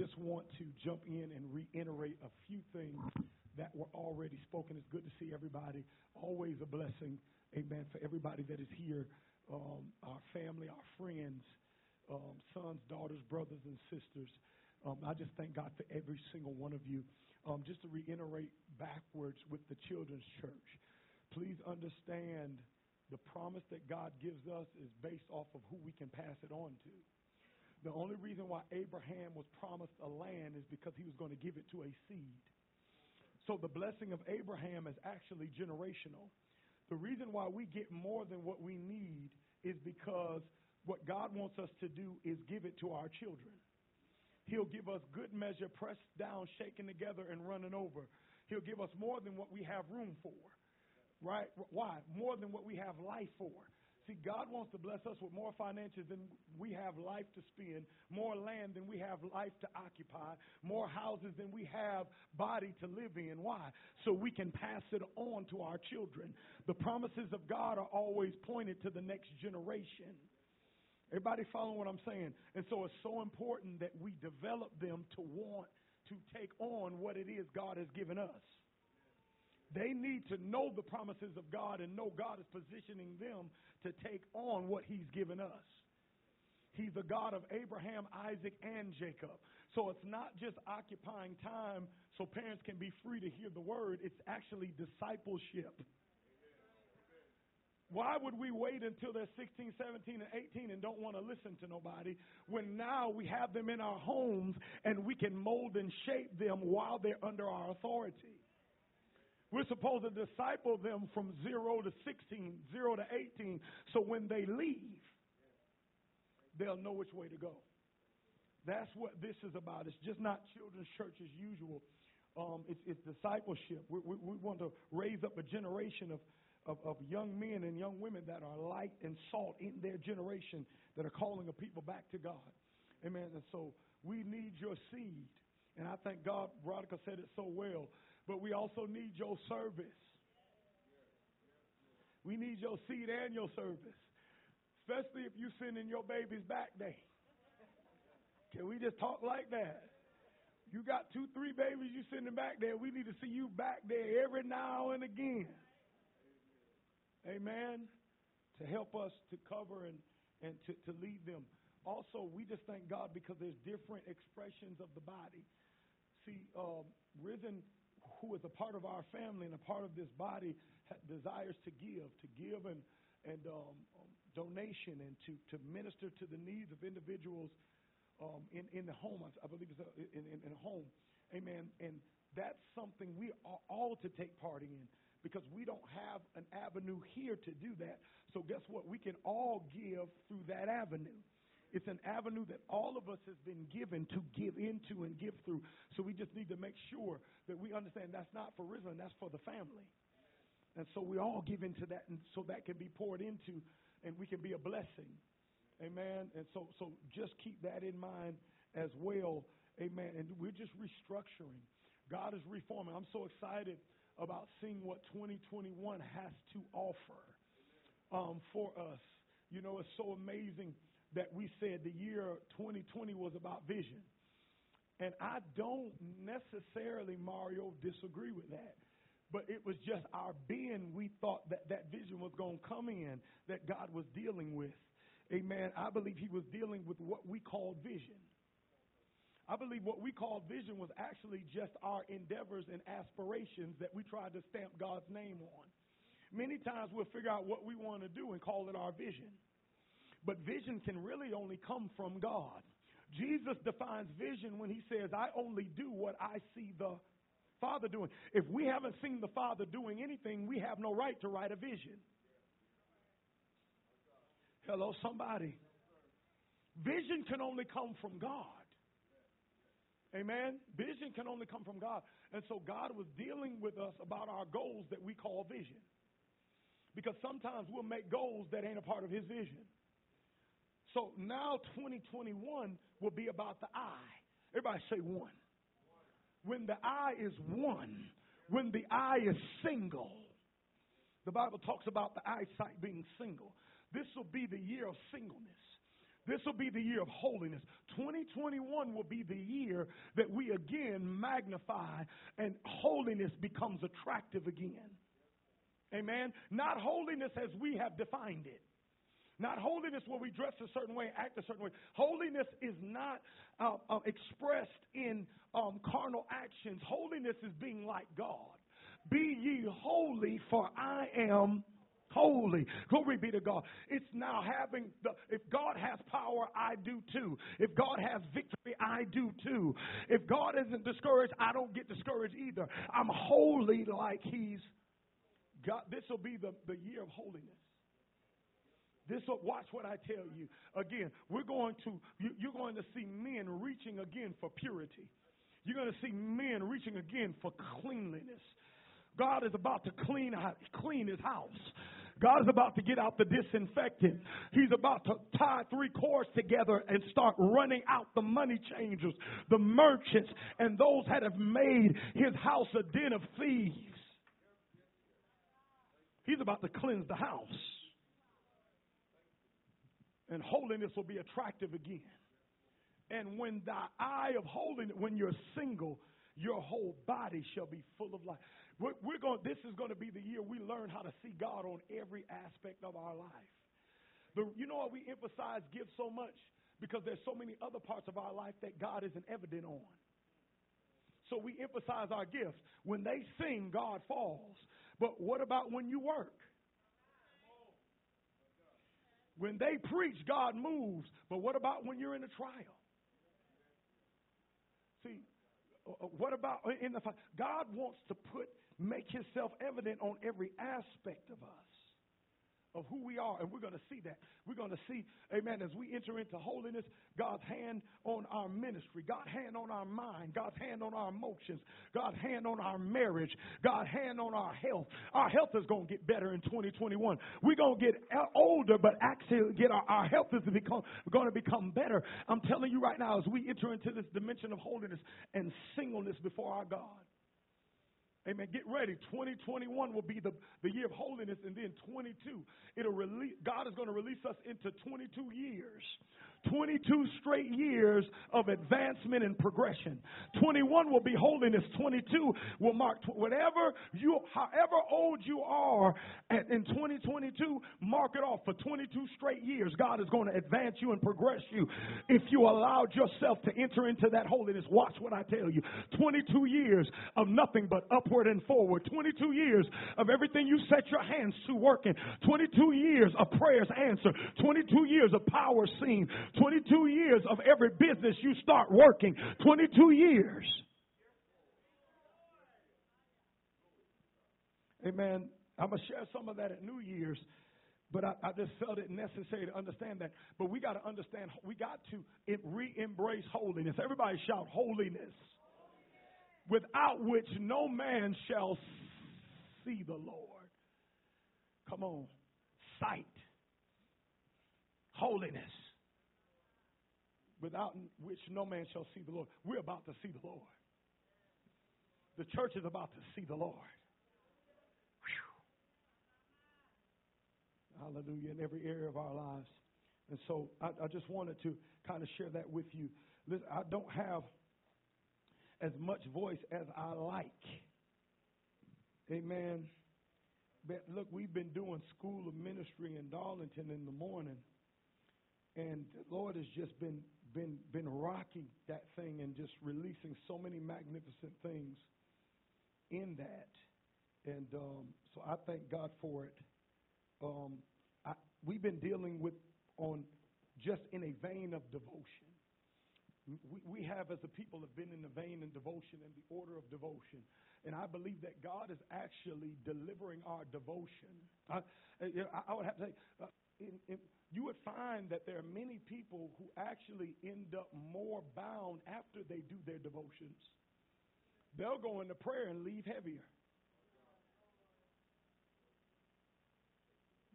just want to jump in and reiterate a few things that were already spoken. It's good to see everybody. Always a blessing, amen, for everybody that is here, um, our family, our friends, um, sons, daughters, brothers, and sisters. Um, I just thank God for every single one of you. Um, just to reiterate backwards with the children's church, please understand the promise that God gives us is based off of who we can pass it on to. The only reason why Abraham was promised a land is because he was going to give it to a seed. So the blessing of Abraham is actually generational. The reason why we get more than what we need is because what God wants us to do is give it to our children. He'll give us good measure, pressed down, shaken together, and running over. He'll give us more than what we have room for. Right? Why? More than what we have life for. See, God wants to bless us with more finances than we have life to spend, more land than we have life to occupy, more houses than we have body to live in. Why? So we can pass it on to our children. The promises of God are always pointed to the next generation. Everybody following what I'm saying? And so it's so important that we develop them to want to take on what it is God has given us. They need to know the promises of God and know God is positioning them to take on what He's given us. He's the God of Abraham, Isaac, and Jacob. So it's not just occupying time so parents can be free to hear the word, it's actually discipleship. Why would we wait until they're 16, 17, and 18 and don't want to listen to nobody when now we have them in our homes and we can mold and shape them while they're under our authority? We're supposed to disciple them from 0 to 16, 0 to 18, so when they leave, they'll know which way to go. That's what this is about. It's just not children's church as usual. Um, it's, it's, discipleship. We, we, we, want to raise up a generation of, of, of, young men and young women that are light and salt in their generation that are calling the people back to God. Amen. And so we need your seed. And I think God, Veronica said it so well but we also need your service. We need your seed and your service, especially if you're sending your babies back there. Can we just talk like that? You got two, three babies you sending back there. We need to see you back there every now and again. Amen. To help us to cover and, and to, to lead them. Also, we just thank God because there's different expressions of the body. See, um, Risen who is a part of our family and a part of this body desires to give, to give and and um, um, donation and to, to minister to the needs of individuals um, in in the home. I believe it's a, in, in in a home, amen. And that's something we are all to take part in because we don't have an avenue here to do that. So guess what? We can all give through that avenue. It's an avenue that all of us has been given to give into and give through. So we just need to make sure that we understand that's not for Risen, that's for the family. And so we all give into that, and so that can be poured into, and we can be a blessing. Amen. And so, so just keep that in mind as well. Amen. And we're just restructuring. God is reforming. I'm so excited about seeing what 2021 has to offer um, for us. You know, it's so amazing that we said the year 2020 was about vision. And I don't necessarily, Mario, disagree with that. But it was just our being, we thought that that vision was going to come in, that God was dealing with. Amen. I believe he was dealing with what we called vision. I believe what we called vision was actually just our endeavors and aspirations that we tried to stamp God's name on. Many times we'll figure out what we want to do and call it our vision. But vision can really only come from God. Jesus defines vision when he says, I only do what I see the Father doing. If we haven't seen the Father doing anything, we have no right to write a vision. Hello, somebody. Vision can only come from God. Amen. Vision can only come from God. And so God was dealing with us about our goals that we call vision. Because sometimes we'll make goals that ain't a part of his vision. So now 2021 will be about the eye. Everybody say one. When the eye is one, when the eye is single, the Bible talks about the eyesight being single. This will be the year of singleness. This will be the year of holiness. 2021 will be the year that we again magnify and holiness becomes attractive again. Amen. Not holiness as we have defined it. Not holiness where we dress a certain way, act a certain way. Holiness is not uh, uh, expressed in um, carnal actions. Holiness is being like God. Be ye holy, for I am holy. Glory be to God. It's now having the, if God has power, I do too. If God has victory, I do too. If God isn't discouraged, I don't get discouraged either. I'm holy like He's God. This will be the, the year of holiness. This will, watch what I tell you. Again, we're going to, you, you're going to see men reaching again for purity. You're going to see men reaching again for cleanliness. God is about to clean clean his house. God is about to get out the disinfectant. He's about to tie three cords together and start running out the money changers, the merchants, and those that have made his house a den of thieves. He's about to cleanse the house. And holiness will be attractive again. And when the eye of holiness, when you're single, your whole body shall be full of light. We're, we're going. This is going to be the year we learn how to see God on every aspect of our life. The, you know why we emphasize gifts so much? Because there's so many other parts of our life that God isn't evident on. So we emphasize our gifts. When they sing, God falls. But what about when you work? When they preach, God moves. But what about when you're in a trial? See, uh, uh, what about in the God wants to put make himself evident on every aspect of us of who we are, and we're going to see that. We're going to see, amen, as we enter into holiness, God's hand on our ministry, God's hand on our mind, God's hand on our emotions, God's hand on our marriage, God's hand on our health. Our health is going to get better in 2021. We're going to get older, but actually get our, our health is become, going to become better. I'm telling you right now, as we enter into this dimension of holiness and singleness before our God. Amen. Get ready. 2021 will be the, the year of holiness, and then 22, it'll release, God is going to release us into 22 years. 22 straight years of advancement and progression. 21 will be holiness. 22 will mark whatever you, however old you are in 2022, mark it off for 22 straight years. God is going to advance you and progress you if you allowed yourself to enter into that holiness. Watch what I tell you. 22 years of nothing but upward and forward. 22 years of everything you set your hands to working. 22 years of prayers answered. 22 years of power seen. 22 years of every business you start working. 22 years. Amen. I'm going to share some of that at New Year's, but I, I just felt it necessary to understand that. But we got to understand, we got to re embrace holiness. Everybody shout holiness. Without which no man shall see the Lord. Come on. Sight. Holiness without which no man shall see the Lord. We're about to see the Lord. The church is about to see the Lord. Whew. Hallelujah, in every area of our lives. And so I, I just wanted to kind of share that with you. Listen, I don't have as much voice as I like. Amen. But look, we've been doing school of ministry in Darlington in the morning. And the Lord has just been been been rocking that thing and just releasing so many magnificent things in that. And um, so I thank God for it. Um, I, we've been dealing with on just in a vein of devotion. We, we have, as a people, have been in the vein of devotion and the order of devotion. And I believe that God is actually delivering our devotion. I, I would have to say, uh, in, in, you would find that there are many people who actually end up more bound after they do their devotions. They'll go into prayer and leave heavier.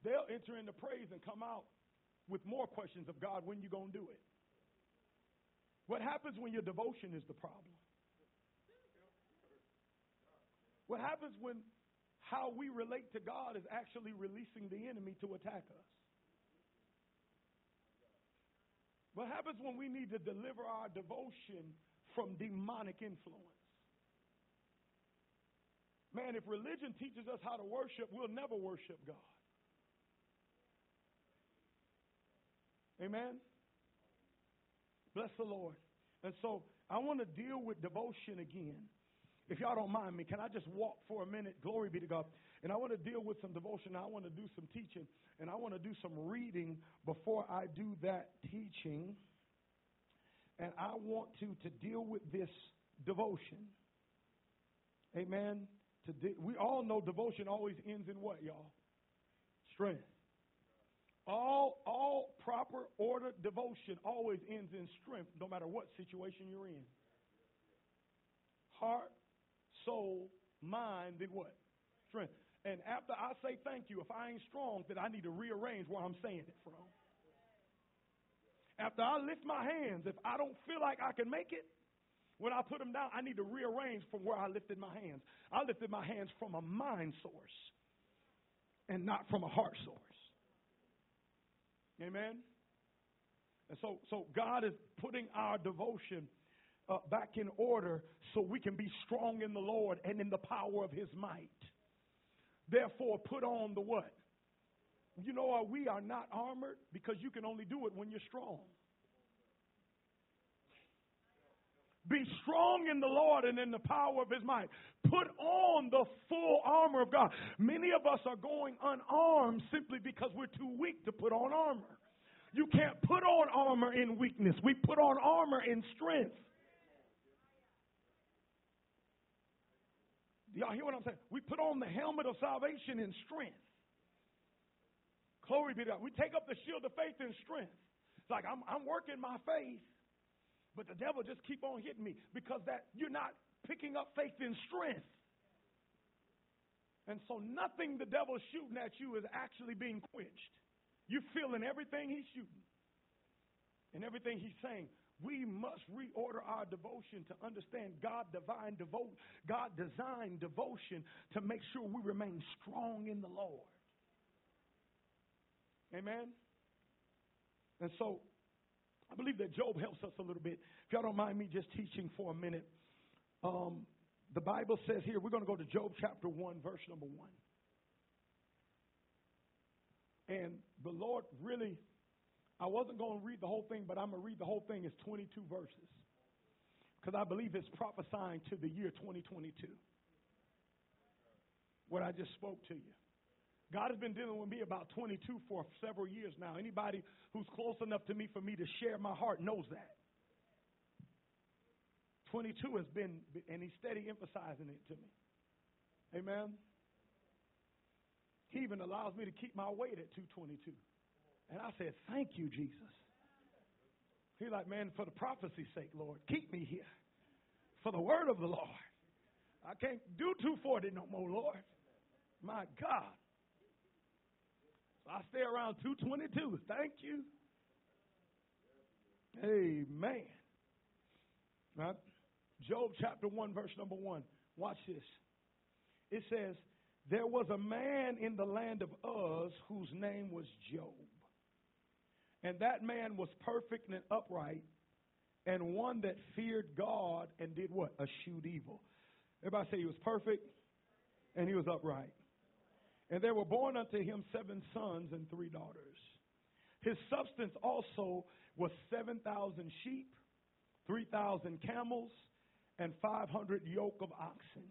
They'll enter into praise and come out with more questions of God when you going to do it. What happens when your devotion is the problem? What happens when how we relate to God is actually releasing the enemy to attack us? What happens when we need to deliver our devotion from demonic influence? Man, if religion teaches us how to worship, we'll never worship God. Amen? Bless the Lord. And so I want to deal with devotion again. If y'all don't mind me, can I just walk for a minute? Glory be to God. And I want to deal with some devotion. I want to do some teaching. And I want to do some reading before I do that teaching. And I want to, to deal with this devotion. Amen. To de- we all know devotion always ends in what, y'all? Strength. All, all proper ordered devotion always ends in strength, no matter what situation you're in. Heart, soul, mind, then what? Strength. And after I say thank you, if I ain't strong, then I need to rearrange where I'm saying it from. After I lift my hands, if I don't feel like I can make it, when I put them down, I need to rearrange from where I lifted my hands. I lifted my hands from a mind source and not from a heart source. Amen. And so, so God is putting our devotion uh, back in order so we can be strong in the Lord and in the power of His might. Therefore, put on the what? You know, we are not armored because you can only do it when you're strong. Be strong in the Lord and in the power of his might. Put on the full armor of God. Many of us are going unarmed simply because we're too weak to put on armor. You can't put on armor in weakness. We put on armor in strength. Y'all hear what I'm saying? We put on the helmet of salvation in strength. Glory be to God. We take up the shield of faith in strength. It's like I'm, I'm working my faith but the devil just keep on hitting me because that you're not picking up faith in strength. And so nothing the devil's shooting at you is actually being quenched. You're feeling everything he's shooting and everything he's saying. We must reorder our devotion to understand God divine devote God designed devotion to make sure we remain strong in the Lord. Amen. And so I believe that Job helps us a little bit. If y'all don't mind me just teaching for a minute, um, the Bible says here, we're going to go to Job chapter 1, verse number 1. And the Lord really, I wasn't going to read the whole thing, but I'm going to read the whole thing. It's 22 verses. Because I believe it's prophesying to the year 2022. What I just spoke to you. God has been dealing with me about 22 for several years now. Anybody who's close enough to me for me to share my heart knows that. 22 has been, and he's steady emphasizing it to me. Amen. He even allows me to keep my weight at 222. And I said, Thank you, Jesus. He's like, Man, for the prophecy's sake, Lord, keep me here. For the word of the Lord. I can't do 240 no more, Lord. My God. So I stay around 222. Thank you. Amen. Right? Job chapter 1, verse number 1. Watch this. It says, There was a man in the land of Uz whose name was Job. And that man was perfect and upright, and one that feared God and did what? Eschewed evil. Everybody say he was perfect and he was upright. And there were born unto him seven sons and three daughters. His substance also was 7,000 sheep, 3,000 camels, and 500 yoke of oxen,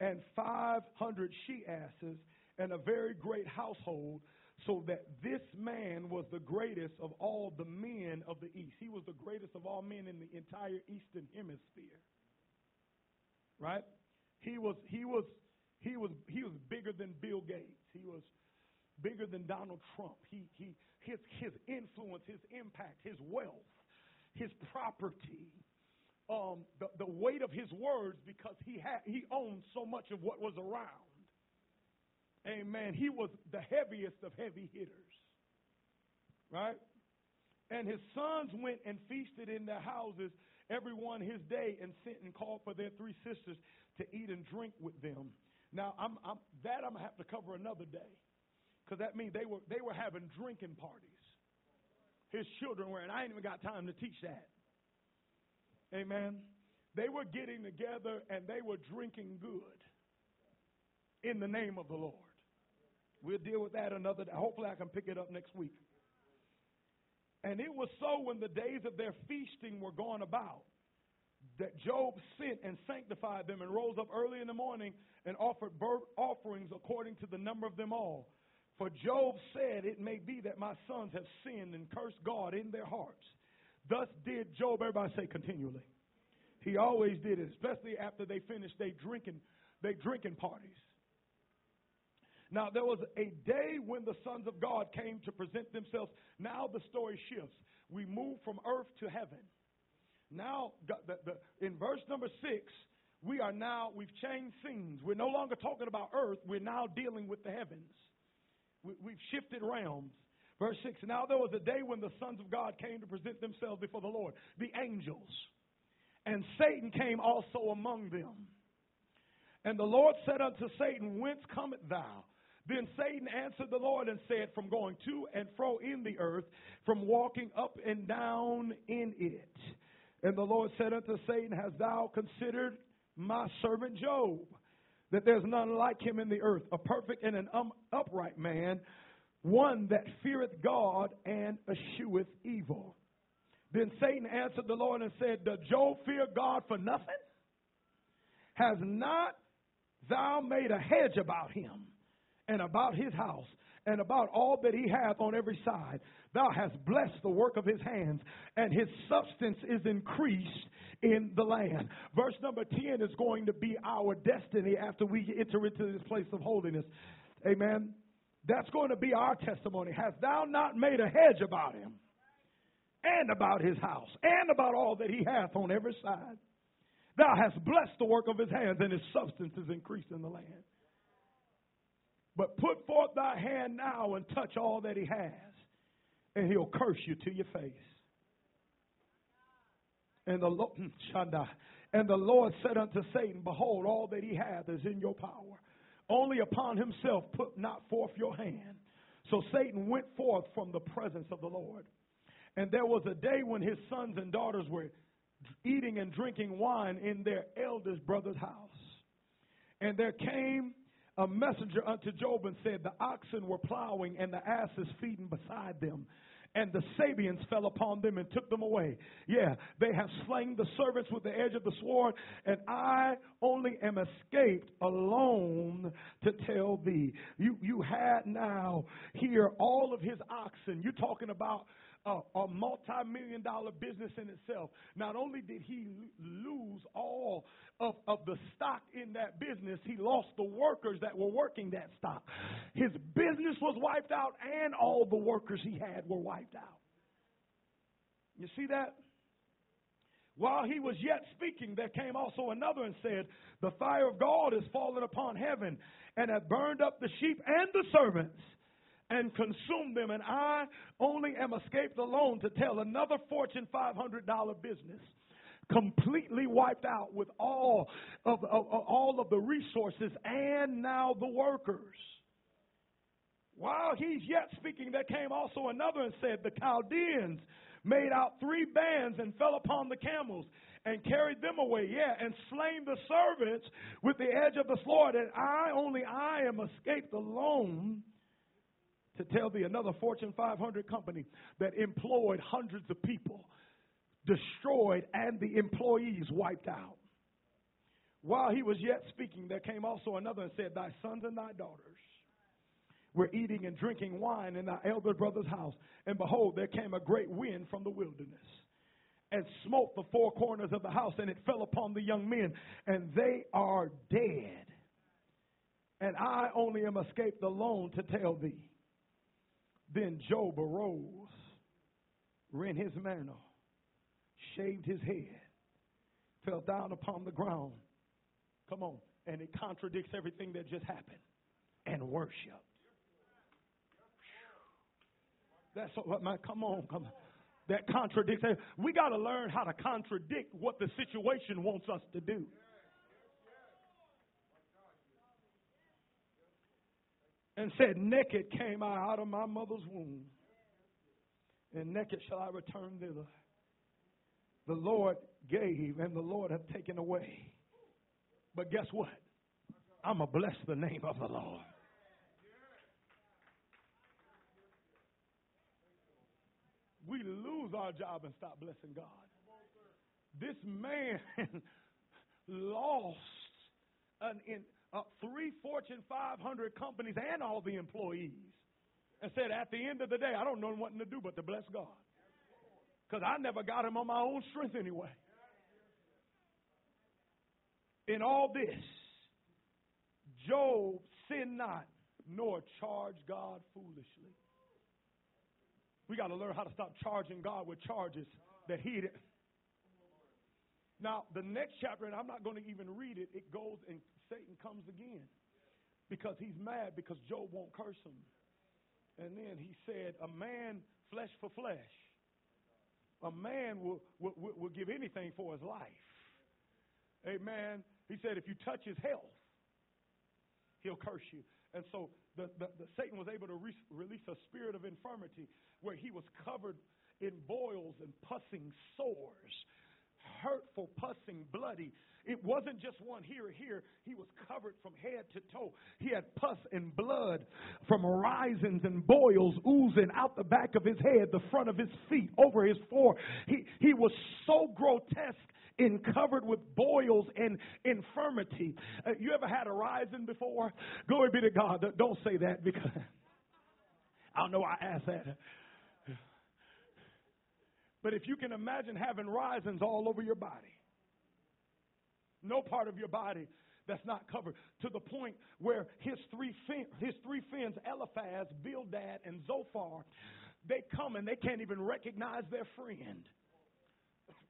and 500 she asses, and a very great household, so that this man was the greatest of all the men of the East. He was the greatest of all men in the entire Eastern Hemisphere. Right? He was, he was he was, he was bigger than Bill Gates. He was bigger than Donald Trump. He, he, his, his influence, his impact, his wealth, his property, um, the, the weight of his words because he, had, he owned so much of what was around. Amen. He was the heaviest of heavy hitters. Right? And his sons went and feasted in their houses, every one his day, and sent and called for their three sisters to eat and drink with them. Now, I'm, I'm, that I'm going to have to cover another day because that means they were, they were having drinking parties. his children were, and I ain't even got time to teach that. Amen. They were getting together and they were drinking good in the name of the Lord. We'll deal with that another day. Hopefully, I can pick it up next week. And it was so when the days of their feasting were gone about that Job sent and sanctified them and rose up early in the morning and offered burnt offerings according to the number of them all. For Job said, It may be that my sons have sinned and cursed God in their hearts. Thus did Job, everybody say continually. He always did it, especially after they finished their drinking, they drinking parties. Now, there was a day when the sons of God came to present themselves. Now the story shifts. We move from earth to heaven. Now, in verse number six, we are now, we've changed scenes. We're no longer talking about earth, we're now dealing with the heavens. We, we've shifted realms. Verse 6 Now there was a day when the sons of God came to present themselves before the Lord, the angels. And Satan came also among them. And the Lord said unto Satan, Whence comest thou? Then Satan answered the Lord and said, From going to and fro in the earth, from walking up and down in it. And the Lord said unto Satan, Hast thou considered my servant Job, that there's none like him in the earth, a perfect and an um, upright man, one that feareth God and escheweth evil? Then Satan answered the Lord and said, Does Job fear God for nothing? Has not thou made a hedge about him? And about his house and about all that he hath on every side. Thou hast blessed the work of his hands, and his substance is increased in the land. Verse number 10 is going to be our destiny after we enter into this place of holiness. Amen. That's going to be our testimony. Hast thou not made a hedge about him, and about his house, and about all that he hath on every side? Thou hast blessed the work of his hands, and his substance is increased in the land. But put forth thy hand now and touch all that he has, and he'll curse you to your face. And the Lord, hmm, and the Lord said unto Satan, Behold, all that he hath is in your power. Only upon himself put not forth your hand. So Satan went forth from the presence of the Lord. And there was a day when his sons and daughters were eating and drinking wine in their eldest brother's house. And there came a messenger unto Job and said, The oxen were plowing and the asses feeding beside them. And the Sabeans fell upon them and took them away. Yeah, they have slain the servants with the edge of the sword, and I only am escaped alone to tell thee. You you had now here all of his oxen. You're talking about a, a multi million dollar business in itself. Not only did he lose all of, of the stock in that business, he lost the workers that were working that stock. His business was wiped out, and all the workers he had were wiped out. You see that? While he was yet speaking, there came also another and said, The fire of God is fallen upon heaven and hath burned up the sheep and the servants and consumed them. And I only am escaped alone to tell another Fortune $500 business completely wiped out with all of, of, of, all of the resources and now the workers. While he's yet speaking, there came also another and said, The Chaldeans made out three bands and fell upon the camels and carried them away, yeah, and slain the servants with the edge of the sword. And I, only I am escaped alone to tell thee another Fortune 500 company that employed hundreds of people destroyed and the employees wiped out. While he was yet speaking, there came also another and said, Thy sons and thy daughters were eating and drinking wine in thy elder brother's house. And behold, there came a great wind from the wilderness and smote the four corners of the house, and it fell upon the young men, and they are dead. And I only am escaped alone to tell thee. Then Job arose, rent his mantle shaved his head, fell down upon the ground. Come on. And it contradicts everything that just happened. And worshiped. That's what my come on, come on. That contradicts. We got to learn how to contradict what the situation wants us to do. And said, Naked came I out of my mother's womb. and naked shall I return thither. The Lord gave, and the Lord hath taken away. But guess what? I'm going to bless the name of the Lord. We lose our job and stop blessing God. This man lost an, in, uh, three Fortune 500 companies and all the employees and said, at the end of the day, I don't know what to do but to bless God. Because I never got him on my own strength anyway. In all this, Job sinned not, nor charged God foolishly. We got to learn how to stop charging God with charges that he didn't. Now, the next chapter, and I'm not going to even read it, it goes and Satan comes again because he's mad because Job won't curse him. And then he said, A man, flesh for flesh. A man will, will, will give anything for his life. Amen. He said, If you touch his health, he'll curse you. And so the, the, the Satan was able to re- release a spirit of infirmity where he was covered in boils and pussing sores hurtful, pussing, bloody. It wasn't just one here here. He was covered from head to toe. He had pus and blood from risings and boils oozing out the back of his head, the front of his feet, over his fore. He, he was so grotesque and covered with boils and infirmity. Uh, you ever had a rising before? Glory be to God. Don't say that because I don't know I asked that. But if you can imagine having risings all over your body, no part of your body that's not covered, to the point where his three fin- his three fins, Eliphaz, Bildad, and Zophar, they come and they can't even recognize their friend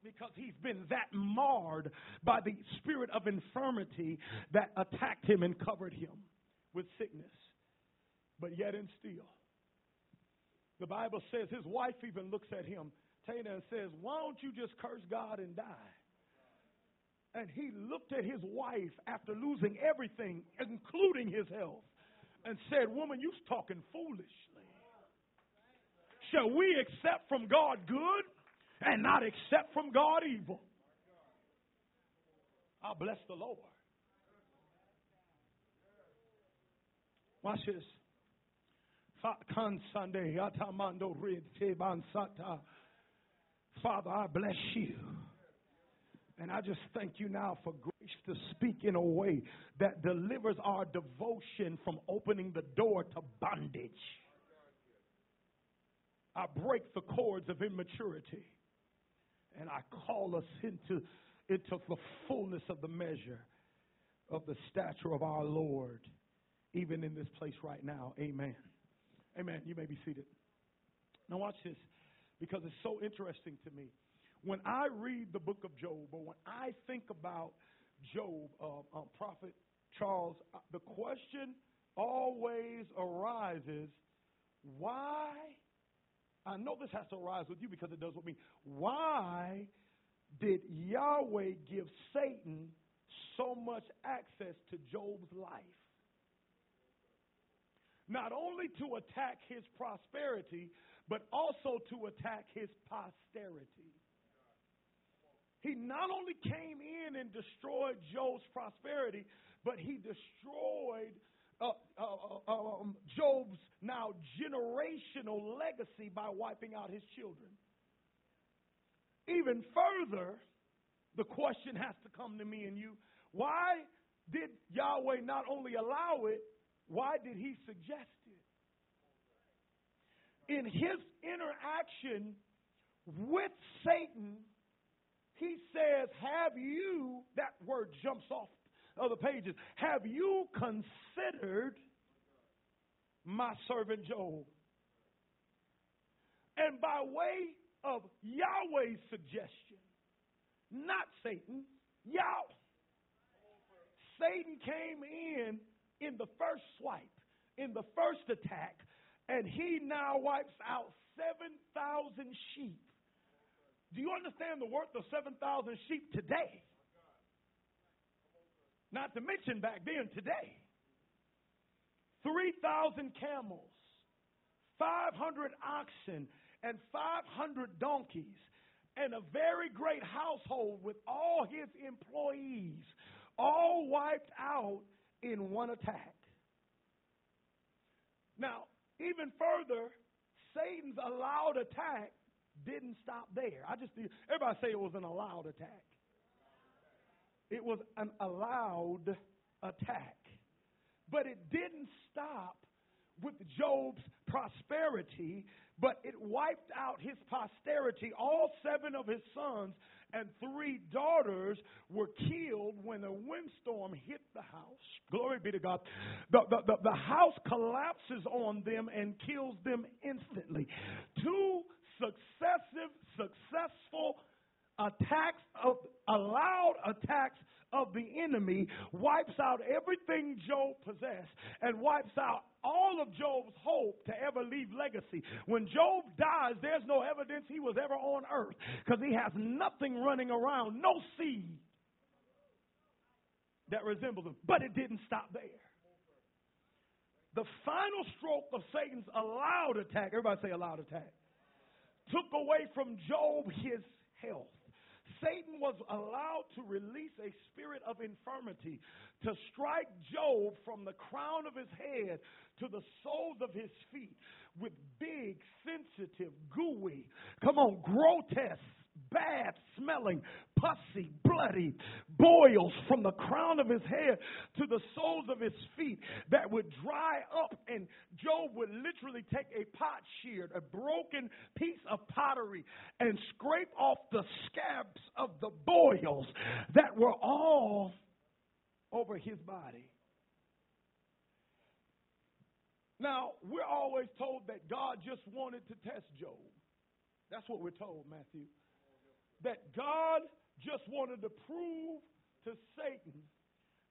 because he's been that marred by the spirit of infirmity that attacked him and covered him with sickness. But yet and still, the Bible says his wife even looks at him Tana, and says, Why don't you just curse God and die? And he looked at his wife after losing everything, including his health, and said, Woman, you're talking foolishly. Shall we accept from God good and not accept from God evil? I bless the Lord. Watch this. Father, I bless you. And I just thank you now for grace to speak in a way that delivers our devotion from opening the door to bondage. I break the cords of immaturity and I call us into, into the fullness of the measure of the stature of our Lord, even in this place right now. Amen. Amen. You may be seated. Now, watch this because it's so interesting to me. When I read the book of Job, or when I think about Job, uh, uh, Prophet Charles, uh, the question always arises why? I know this has to arise with you because it does with me. Why did Yahweh give Satan so much access to Job's life? Not only to attack his prosperity, but also to attack his posterity. He not only came in and destroyed Job's prosperity, but he destroyed uh, uh, uh, um, Job's now generational legacy by wiping out his children. Even further, the question has to come to me and you why did Yahweh not only allow it, why did he suggest it? in his interaction with Satan, he says, Have you, that word jumps off other pages, have you considered my servant Job? And by way of Yahweh's suggestion, not Satan, Yahweh. Satan came in in the first swipe, in the first attack, and he now wipes out 7,000 sheep. Do you understand the worth of 7,000 sheep today? Not to mention back then, today. 3,000 camels, 500 oxen, and 500 donkeys and a very great household with all his employees, all wiped out in one attack. Now, even further, Satan's allowed attack didn't stop there. I just everybody say it was an allowed attack. It was an allowed attack. But it didn't stop with Job's prosperity, but it wiped out his posterity. All seven of his sons and three daughters were killed when a windstorm hit the house. Glory be to God. The, the, the, the house collapses on them and kills them instantly. Two successive, successful attacks of allowed attacks of the enemy wipes out everything Job possessed and wipes out all of Job's hope to ever leave legacy. When Job dies, there's no evidence he was ever on earth because he has nothing running around, no seed that resembles him. But it didn't stop there. The final stroke of Satan's allowed attack, everybody say allowed attack, took away from Job his health. Satan was allowed to release a spirit of infirmity to strike Job from the crown of his head to the soles of his feet with big, sensitive, gooey, come on, grotesque bad smelling, pussy, bloody boils from the crown of his head to the soles of his feet that would dry up. And Job would literally take a pot shear, a broken piece of pottery, and scrape off the scabs of the boils that were all over his body. Now, we're always told that God just wanted to test Job. That's what we're told, Matthew that God just wanted to prove to Satan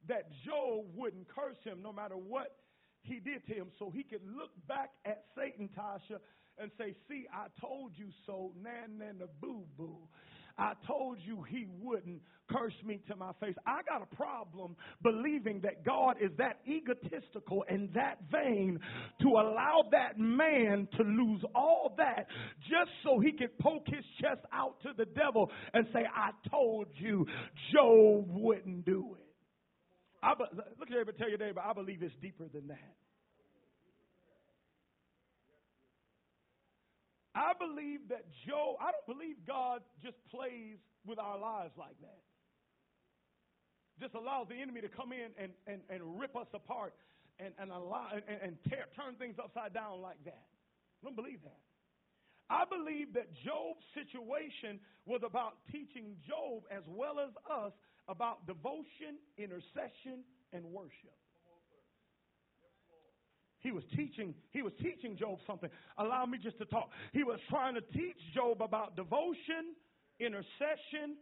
that Job wouldn't curse him no matter what he did to him. So he could look back at Satan, Tasha, and say, See, I told you so, nan nan the boo boo. I told you he wouldn't curse me to my face. I got a problem believing that God is that egotistical and that vain to allow that man to lose all that just so he could poke his chest out to the devil and say, I told you Job wouldn't do it. I be, look at everybody, tell your neighbor, I believe it's deeper than that. I believe that Job, I don't believe God just plays with our lives like that. Just allows the enemy to come in and, and, and rip us apart and, and, allow, and, and tear, turn things upside down like that. I don't believe that. I believe that Job's situation was about teaching Job as well as us about devotion, intercession, and worship. He was teaching, he was teaching Job something. Allow me just to talk. He was trying to teach Job about devotion, intercession,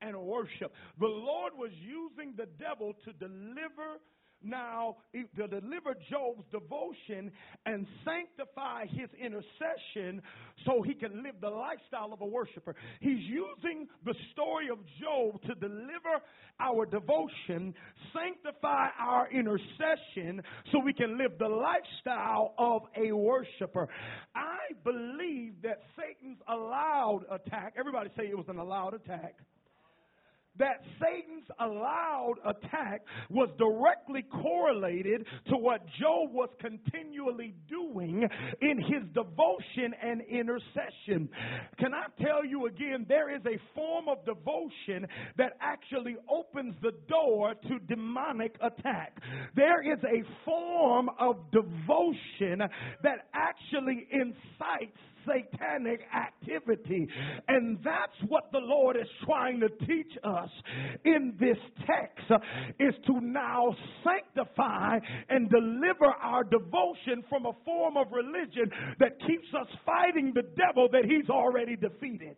and worship. The Lord was using the devil to deliver now to deliver Job's devotion and sanctify his intercession so he can live the lifestyle of a worshiper. He's using the story of Job to deliver our devotion, sanctify our intercession so we can live the lifestyle of a worshiper. I believe that Satan's allowed attack, everybody say it was an allowed attack that Satan's allowed attack was directly correlated to what Job was continually doing in his devotion and intercession. Can I tell you again, there is a form of devotion that actually opens the door to demonic attack. There is a form of devotion that actually incites satanic activity. And that's what the Lord is trying to teach us in this text is to now sanctify and deliver our devotion from a form of religion that keeps us fighting the devil that he's already defeated.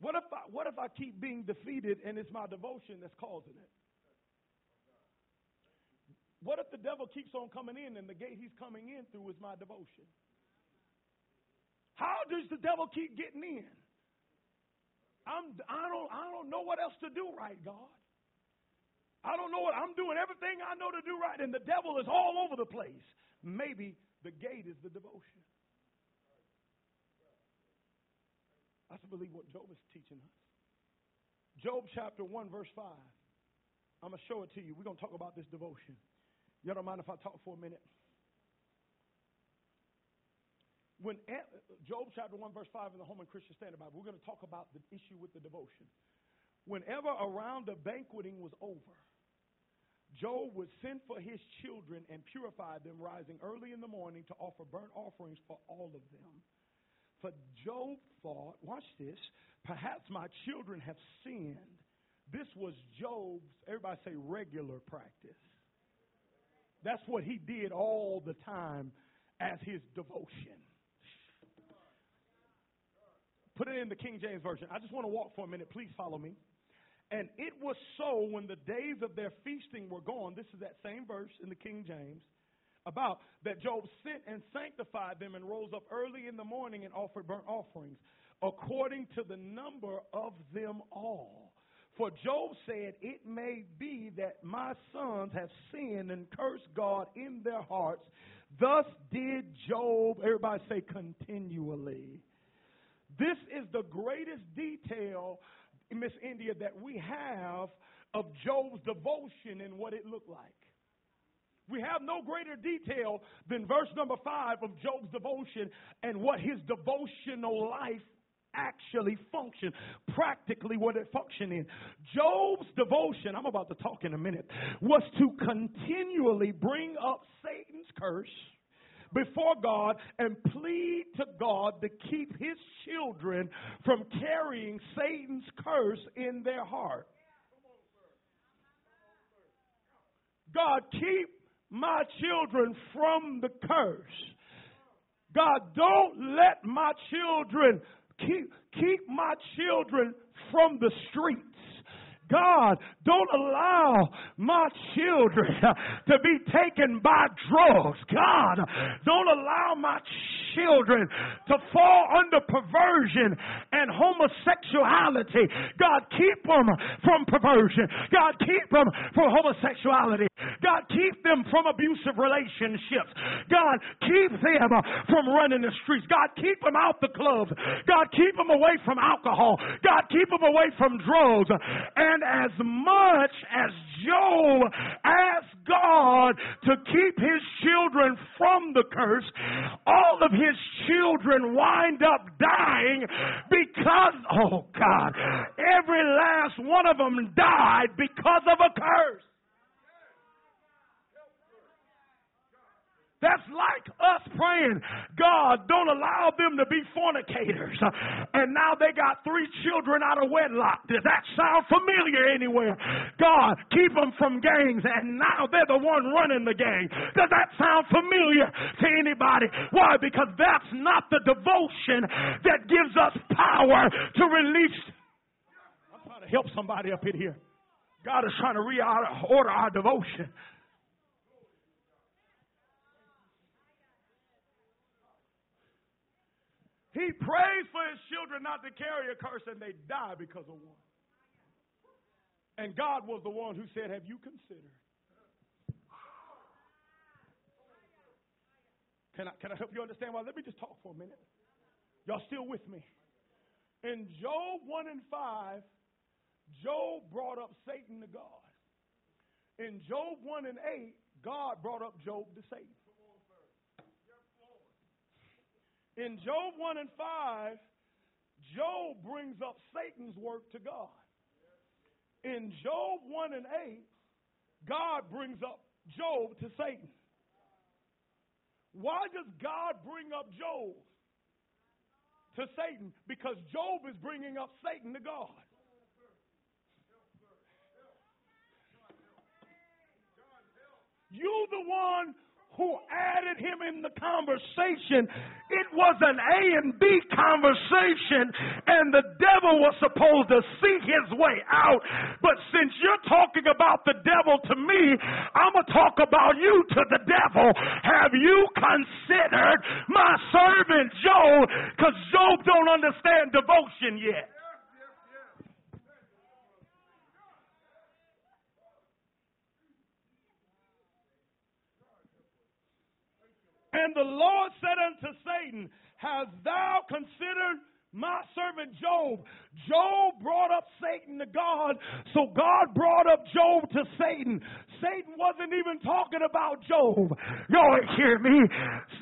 What if I, what if I keep being defeated and it's my devotion that's causing it? What if the devil keeps on coming in and the gate he's coming in through is my devotion? How does the devil keep getting in? I'm, I, don't, I don't know what else to do right, God. I don't know what I'm doing everything I know to do right, and the devil is all over the place. Maybe The gate is the devotion. That's, I believe, what Job is teaching us. Job chapter 1, verse 5. I'm going to show it to you. We're going to talk about this devotion. You don't mind if I talk for a minute? When Job chapter 1, verse 5 in the Home Holman Christian Standard Bible, we're going to talk about the issue with the devotion. Whenever a round of banqueting was over, Job would send for his children and purify them, rising early in the morning to offer burnt offerings for all of them. For Job thought, watch this, perhaps my children have sinned. This was Job's, everybody say, regular practice. That's what he did all the time as his devotion. Put it in the King James Version. I just want to walk for a minute. Please follow me. And it was so when the days of their feasting were gone. This is that same verse in the King James about that Job sent and sanctified them and rose up early in the morning and offered burnt offerings according to the number of them all. For Job said, It may be that my sons have sinned and cursed God in their hearts. Thus did Job, everybody say continually. This is the greatest detail, Miss India, that we have of Job's devotion and what it looked like. We have no greater detail than verse number five of Job's devotion and what his devotional life actually function practically what it functioned in. Job's devotion, I'm about to talk in a minute, was to continually bring up Satan's curse before God and plead to God to keep his children from carrying Satan's curse in their heart. God, keep my children from the curse. God, don't let my children keep, keep my children from the streets. God, don't allow my children to be taken by drugs. God, don't allow my children to fall under perversion and homosexuality. God, keep them from perversion. God, keep them from homosexuality. God, keep them from abusive relationships. God, keep them from running the streets. God, keep them out the clubs. God, keep them away from alcohol. God, keep them away from drugs. And as much as Job asked God to keep his children from the curse, all of his children wind up dying because, oh God, every last one of them died because of a curse. That's like us praying, God, don't allow them to be fornicators. And now they got three children out of wedlock. Does that sound familiar anywhere? God, keep them from gangs. And now they're the one running the gang. Does that sound familiar to anybody? Why? Because that's not the devotion that gives us power to release. I'm trying to help somebody up in here. God is trying to reorder our devotion. He prays for his children not to carry a curse and they die because of one. And God was the one who said, Have you considered? Can I, can I help you understand why? Let me just talk for a minute. Y'all still with me? In Job 1 and 5, Job brought up Satan to God. In Job 1 and 8, God brought up Job to Satan. In Job 1 and 5, Job brings up Satan's work to God. In Job 1 and 8, God brings up Job to Satan. Why does God bring up Job to Satan? Because Job is bringing up Satan to God. You the one who added him in the conversation. It was an A and B conversation, and the devil was supposed to see his way out. But since you're talking about the devil to me, I'm going to talk about you to the devil. Have you considered my servant Job? Because Job don't understand devotion yet. And the Lord said unto Satan, Hast thou considered my servant Job. Job brought up Satan to God, so God brought up Job to Satan. Satan wasn't even talking about Job. Y'all hear me?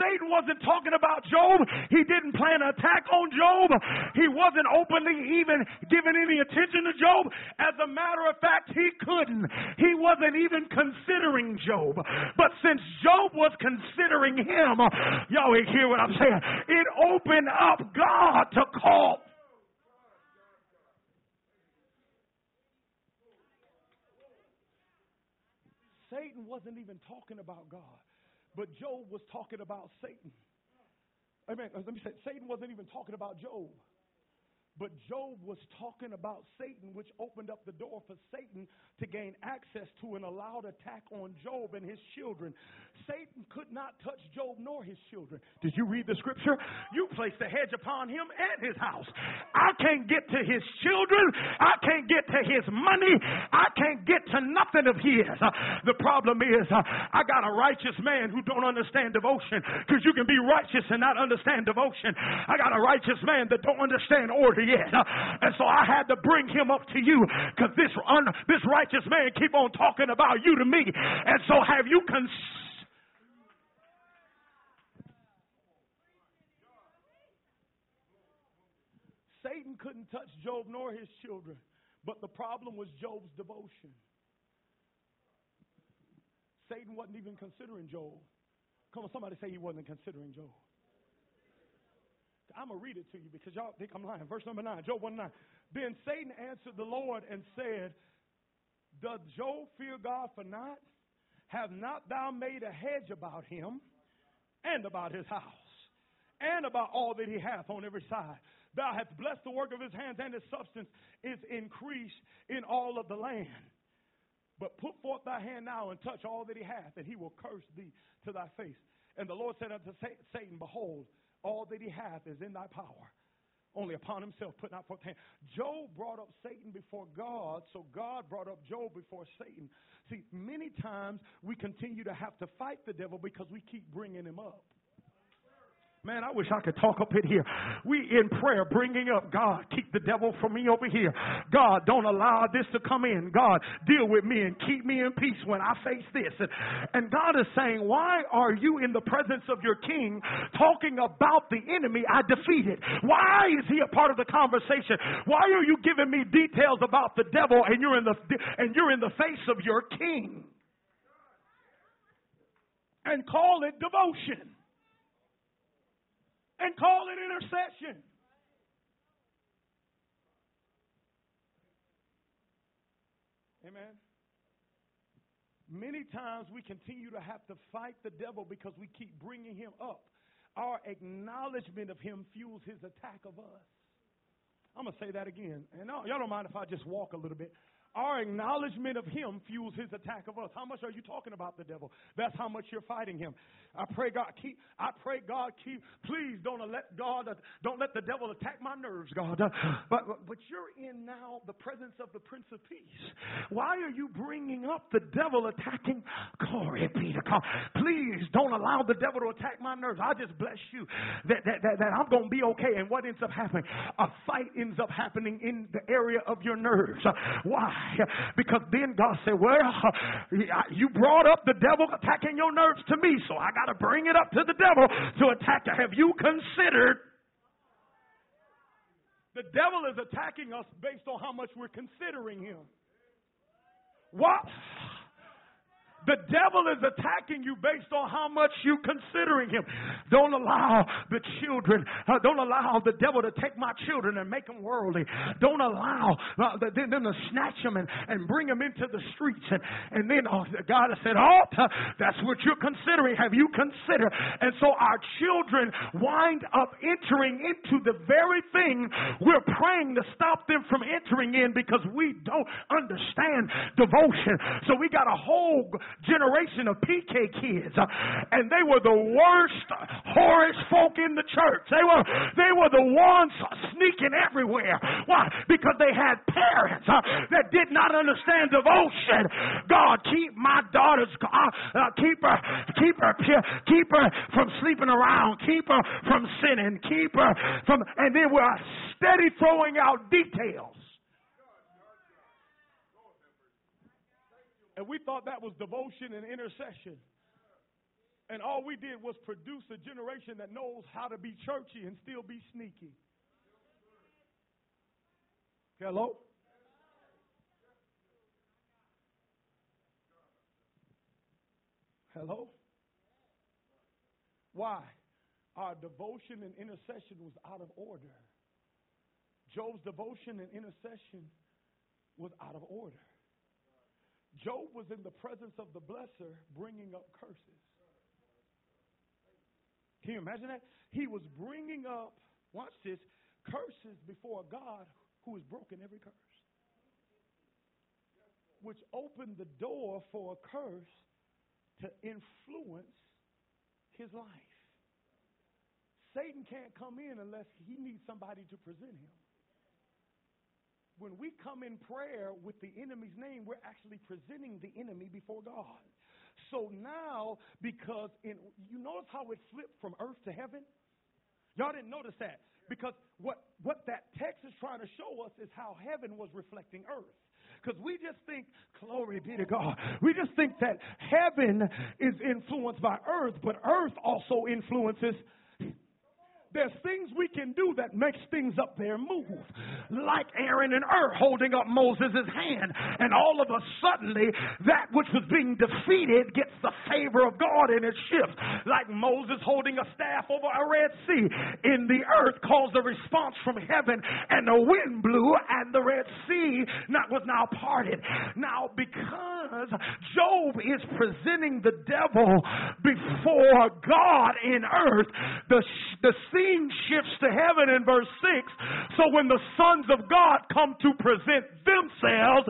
Satan wasn't talking about Job. He didn't plan an attack on Job. He wasn't openly even giving any attention to Job. As a matter of fact, he couldn't. He wasn't even considering Job. But since Job was considering him, y'all hear what I'm saying? It opened up God to Satan wasn't even talking about God, but Job was talking about Satan. Amen. Let me say, Satan wasn't even talking about Job. But Job was talking about Satan, which opened up the door for Satan to gain access to an allowed attack on Job and his children. Satan could not touch Job nor his children. Did you read the scripture? You placed a hedge upon him and his house. I can't get to his children. I can't get to his money. I can't get to nothing of his. The problem is, I got a righteous man who don't understand devotion because you can be righteous and not understand devotion. I got a righteous man that don't understand order yet. And so I had to bring him up to you because this, un, this righteous man keep on talking about you to me. And so have you cons- Satan couldn't touch Job nor his children, but the problem was Job's devotion. Satan wasn't even considering Job. Come on, somebody say he wasn't considering Job. I'm going to read it to you because y'all think I'm lying. Verse number 9, Job 1 9. Then Satan answered the Lord and said, Does Job fear God for naught? Have not thou made a hedge about him and about his house and about all that he hath on every side? Thou hast blessed the work of his hands, and his substance is increased in all of the land. But put forth thy hand now and touch all that he hath, and he will curse thee to thy face. And the Lord said unto Satan, Behold, all that he hath is in thy power. Only upon himself put not forth hand. Job brought up Satan before God, so God brought up Job before Satan. See, many times we continue to have to fight the devil because we keep bringing him up. Man, I wish I could talk up in here. We in prayer bringing up God, keep the devil from me over here. God, don't allow this to come in. God, deal with me and keep me in peace when I face this. And, and God is saying, why are you in the presence of your king talking about the enemy I defeated? Why is he a part of the conversation? Why are you giving me details about the devil and you're in the, and you're in the face of your king? And call it devotion and call it intercession. Amen. Many times we continue to have to fight the devil because we keep bringing him up. Our acknowledgement of him fuels his attack of us. I'm going to say that again. And uh, y'all don't mind if I just walk a little bit. Our acknowledgement of him fuels his attack of us. How much are you talking about the devil? That's how much you're fighting him. I pray God keep. I pray God keep. Please don't let God. Don't let the devil attack my nerves, God. But but you're in now the presence of the Prince of Peace. Why are you bringing up the devil attacking? Glory be to God. Please don't allow the devil to attack my nerves. I just bless you that that that, that I'm going to be okay. And what ends up happening? A fight ends up happening in the area of your nerves. Why? Because then God said, Well, you brought up the devil attacking your nerves to me, so I got to bring it up to the devil to attack. Have you considered? The devil is attacking us based on how much we're considering him. What? The devil is attacking you based on how much you considering him. Don't allow the children, uh, don't allow the devil to take my children and make them worldly. Don't allow uh, them to snatch them and, and bring them into the streets. And, and then oh, God has said, oh, that's what you're considering. Have you considered? And so our children wind up entering into the very thing we're praying to stop them from entering in because we don't understand devotion. So we got to hold generation of PK kids, uh, and they were the worst, whorish folk in the church. They were they were the ones sneaking everywhere. Why? Because they had parents uh, that did not understand devotion. God, keep my daughters, uh, uh, keep her, keep her, keep her from sleeping around, keep her from sinning, keep her from, and then we're steady throwing out details. And we thought that was devotion and intercession. And all we did was produce a generation that knows how to be churchy and still be sneaky. Hello? Hello? Why? Our devotion and intercession was out of order. Job's devotion and intercession was out of order. Job was in the presence of the blesser bringing up curses. Can you imagine that? He was bringing up, watch this, curses before God who has broken every curse. Which opened the door for a curse to influence his life. Satan can't come in unless he needs somebody to present him when we come in prayer with the enemy's name, we're actually presenting the enemy before God. So now, because in, you notice how it flipped from earth to heaven? Y'all didn't notice that. Because what, what that text is trying to show us is how heaven was reflecting earth. Because we just think, glory be to God, we just think that heaven is influenced by earth, but earth also influences there's things we can do that makes things up there move. Like Aaron and Hur holding up Moses' hand. And all of a suddenly, that which was being defeated gets the favor of God and it shifts. Like Moses holding a staff over a Red Sea. In the earth caused a response from heaven and the wind blew and the Red Sea was now parted. Now, because Job is presenting the devil before God in earth, the, the scene shifts to heaven in verse 6. So when the sons of God come to present themselves,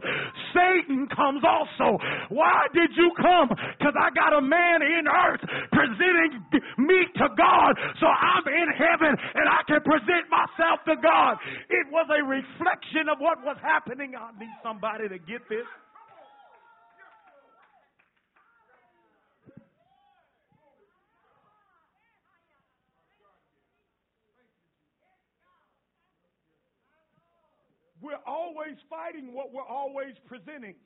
Satan comes also. Why did you come? Because I got a man in earth presenting me to God. So I'm in heaven and I can present myself to God. It was a reflection of what was happening. I need somebody to get this. We're always fighting what we're always presenting.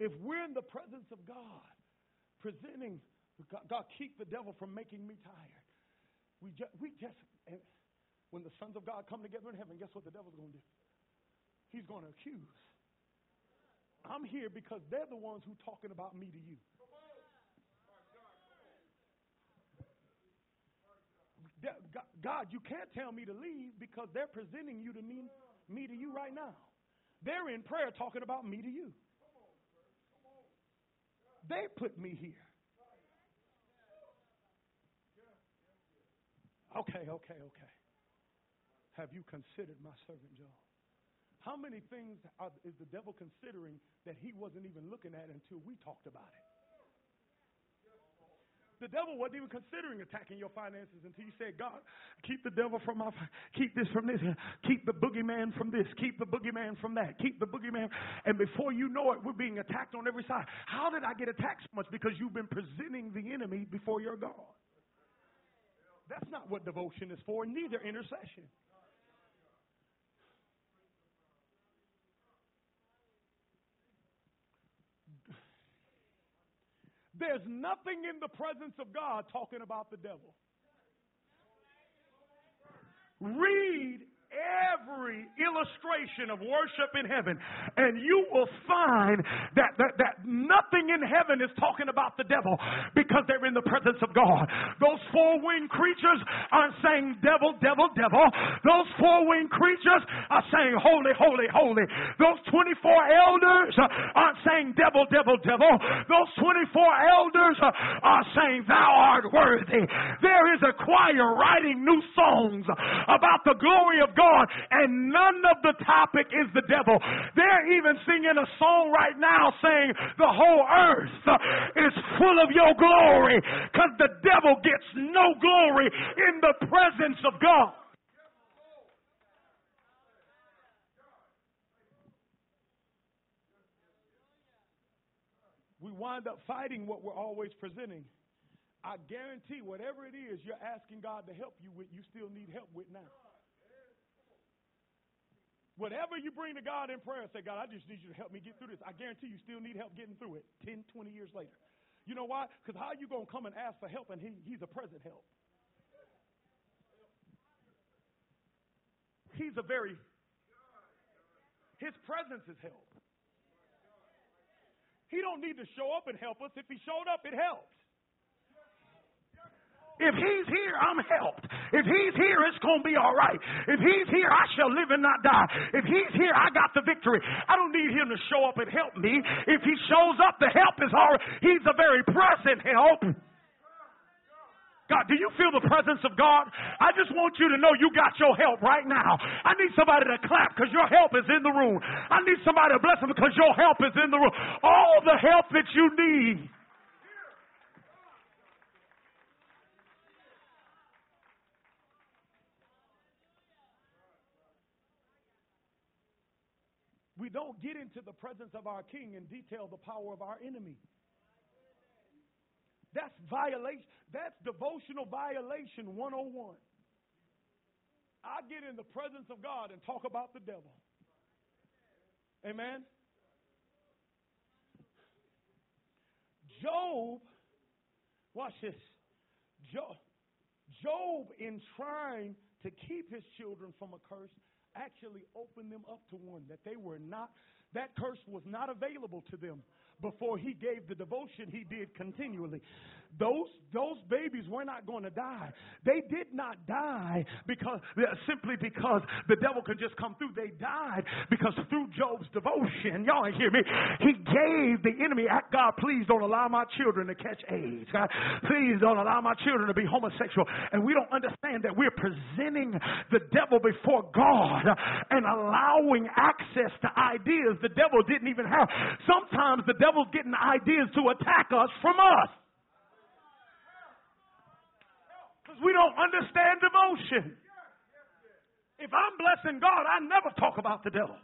If we're in the presence of God, presenting, God, God keep the devil from making me tired. We just, we just, and when the sons of God come together in heaven, guess what the devil's going to do? He's going to accuse. I'm here because they're the ones who talking about me to you. God, you can't tell me to leave because they're presenting you to me, me to you right now. They're in prayer talking about me to you. They put me here. Okay, okay, okay. Have you considered my servant Job? How many things are, is the devil considering that he wasn't even looking at until we talked about it? The devil wasn't even considering attacking your finances until you said, God, keep the devil from my, keep this from this, keep the boogeyman from this, keep the boogeyman from that, keep the boogeyman. And before you know it, we're being attacked on every side. How did I get attacked so much? Because you've been presenting the enemy before your God. That's not what devotion is for, neither intercession. There's nothing in the presence of God talking about the devil. Read every illustration of worship in heaven, and you will find that, that, that nothing in heaven is talking about the devil because they're in the presence of God. Those four winged creatures aren't saying devil, devil, devil. Those four winged creatures are saying holy, holy, holy. Those 24 elders aren't saying devil, devil, devil. Those 24 elders are saying thou art worthy. There is a choir writing new songs about the glory of God, and none of the topic is the devil. They're even singing a song right now saying the whole earth is full of your glory because the devil gets no glory in the presence of God. We wind up fighting what we're always presenting. I guarantee whatever it is you're asking God to help you with, you still need help with now. Whatever you bring to God in prayer, say, God, I just need you to help me get through this. I guarantee you still need help getting through it 10, 20 years later. You know why? Because how are you going to come and ask for help and he, he's a present help? He's a very, his presence is help. He don't need to show up and help us. If he showed up, it helps. If he's here, I'm helped. If he's here, it's going to be all right. If he's here, I shall live and not die. If he's here, I got the victory. I don't need him to show up and help me. If he shows up, the help is all right. He's a very present help. God, do you feel the presence of God? I just want you to know you got your help right now. I need somebody to clap because your help is in the room. I need somebody to bless them because your help is in the room. All the help that you need we don't get into the presence of our king and detail the power of our enemy. That's violation. That's devotional violation 101. I get in the presence of God and talk about the devil. Amen. Job, watch this. Job, Job, in trying to keep his children from a curse, actually opened them up to one that they were not, that curse was not available to them before he gave the devotion he did continually. Those those babies were not going to die. They did not die because simply because the devil could just come through. They died because through Job's devotion, y'all ain't hear me. He gave the enemy, God, please don't allow my children to catch AIDS. God, please don't allow my children to be homosexual. And we don't understand that we're presenting the devil before God and allowing access to ideas the devil didn't even have. Sometimes the devil's getting ideas to attack us from us. We don't understand devotion. If I'm blessing God, I never talk about the devil.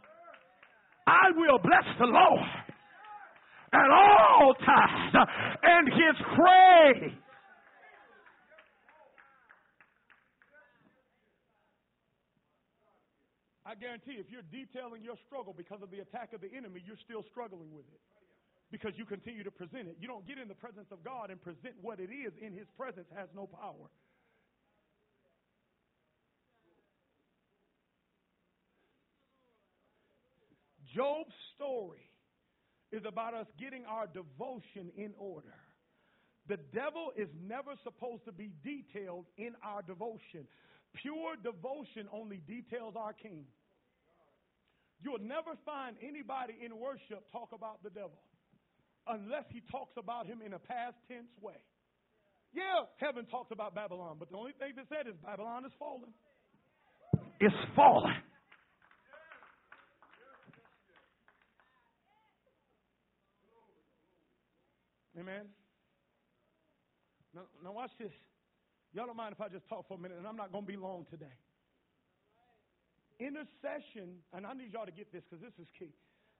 I will bless the Lord at all times and his praise. I guarantee if you're detailing your struggle because of the attack of the enemy, you're still struggling with it because you continue to present it. You don't get in the presence of God and present what it is in his presence has no power. Job's story is about us getting our devotion in order. The devil is never supposed to be detailed in our devotion. Pure devotion only details our king. You'll never find anybody in worship talk about the devil unless he talks about him in a past tense way. Yeah, heaven talks about Babylon, but the only thing that said is Babylon is fallen. It's fallen. Amen. Now, now watch this. Y'all don't mind if I just talk for a minute, and I'm not going to be long today. Intercession, and I need y'all to get this because this is key.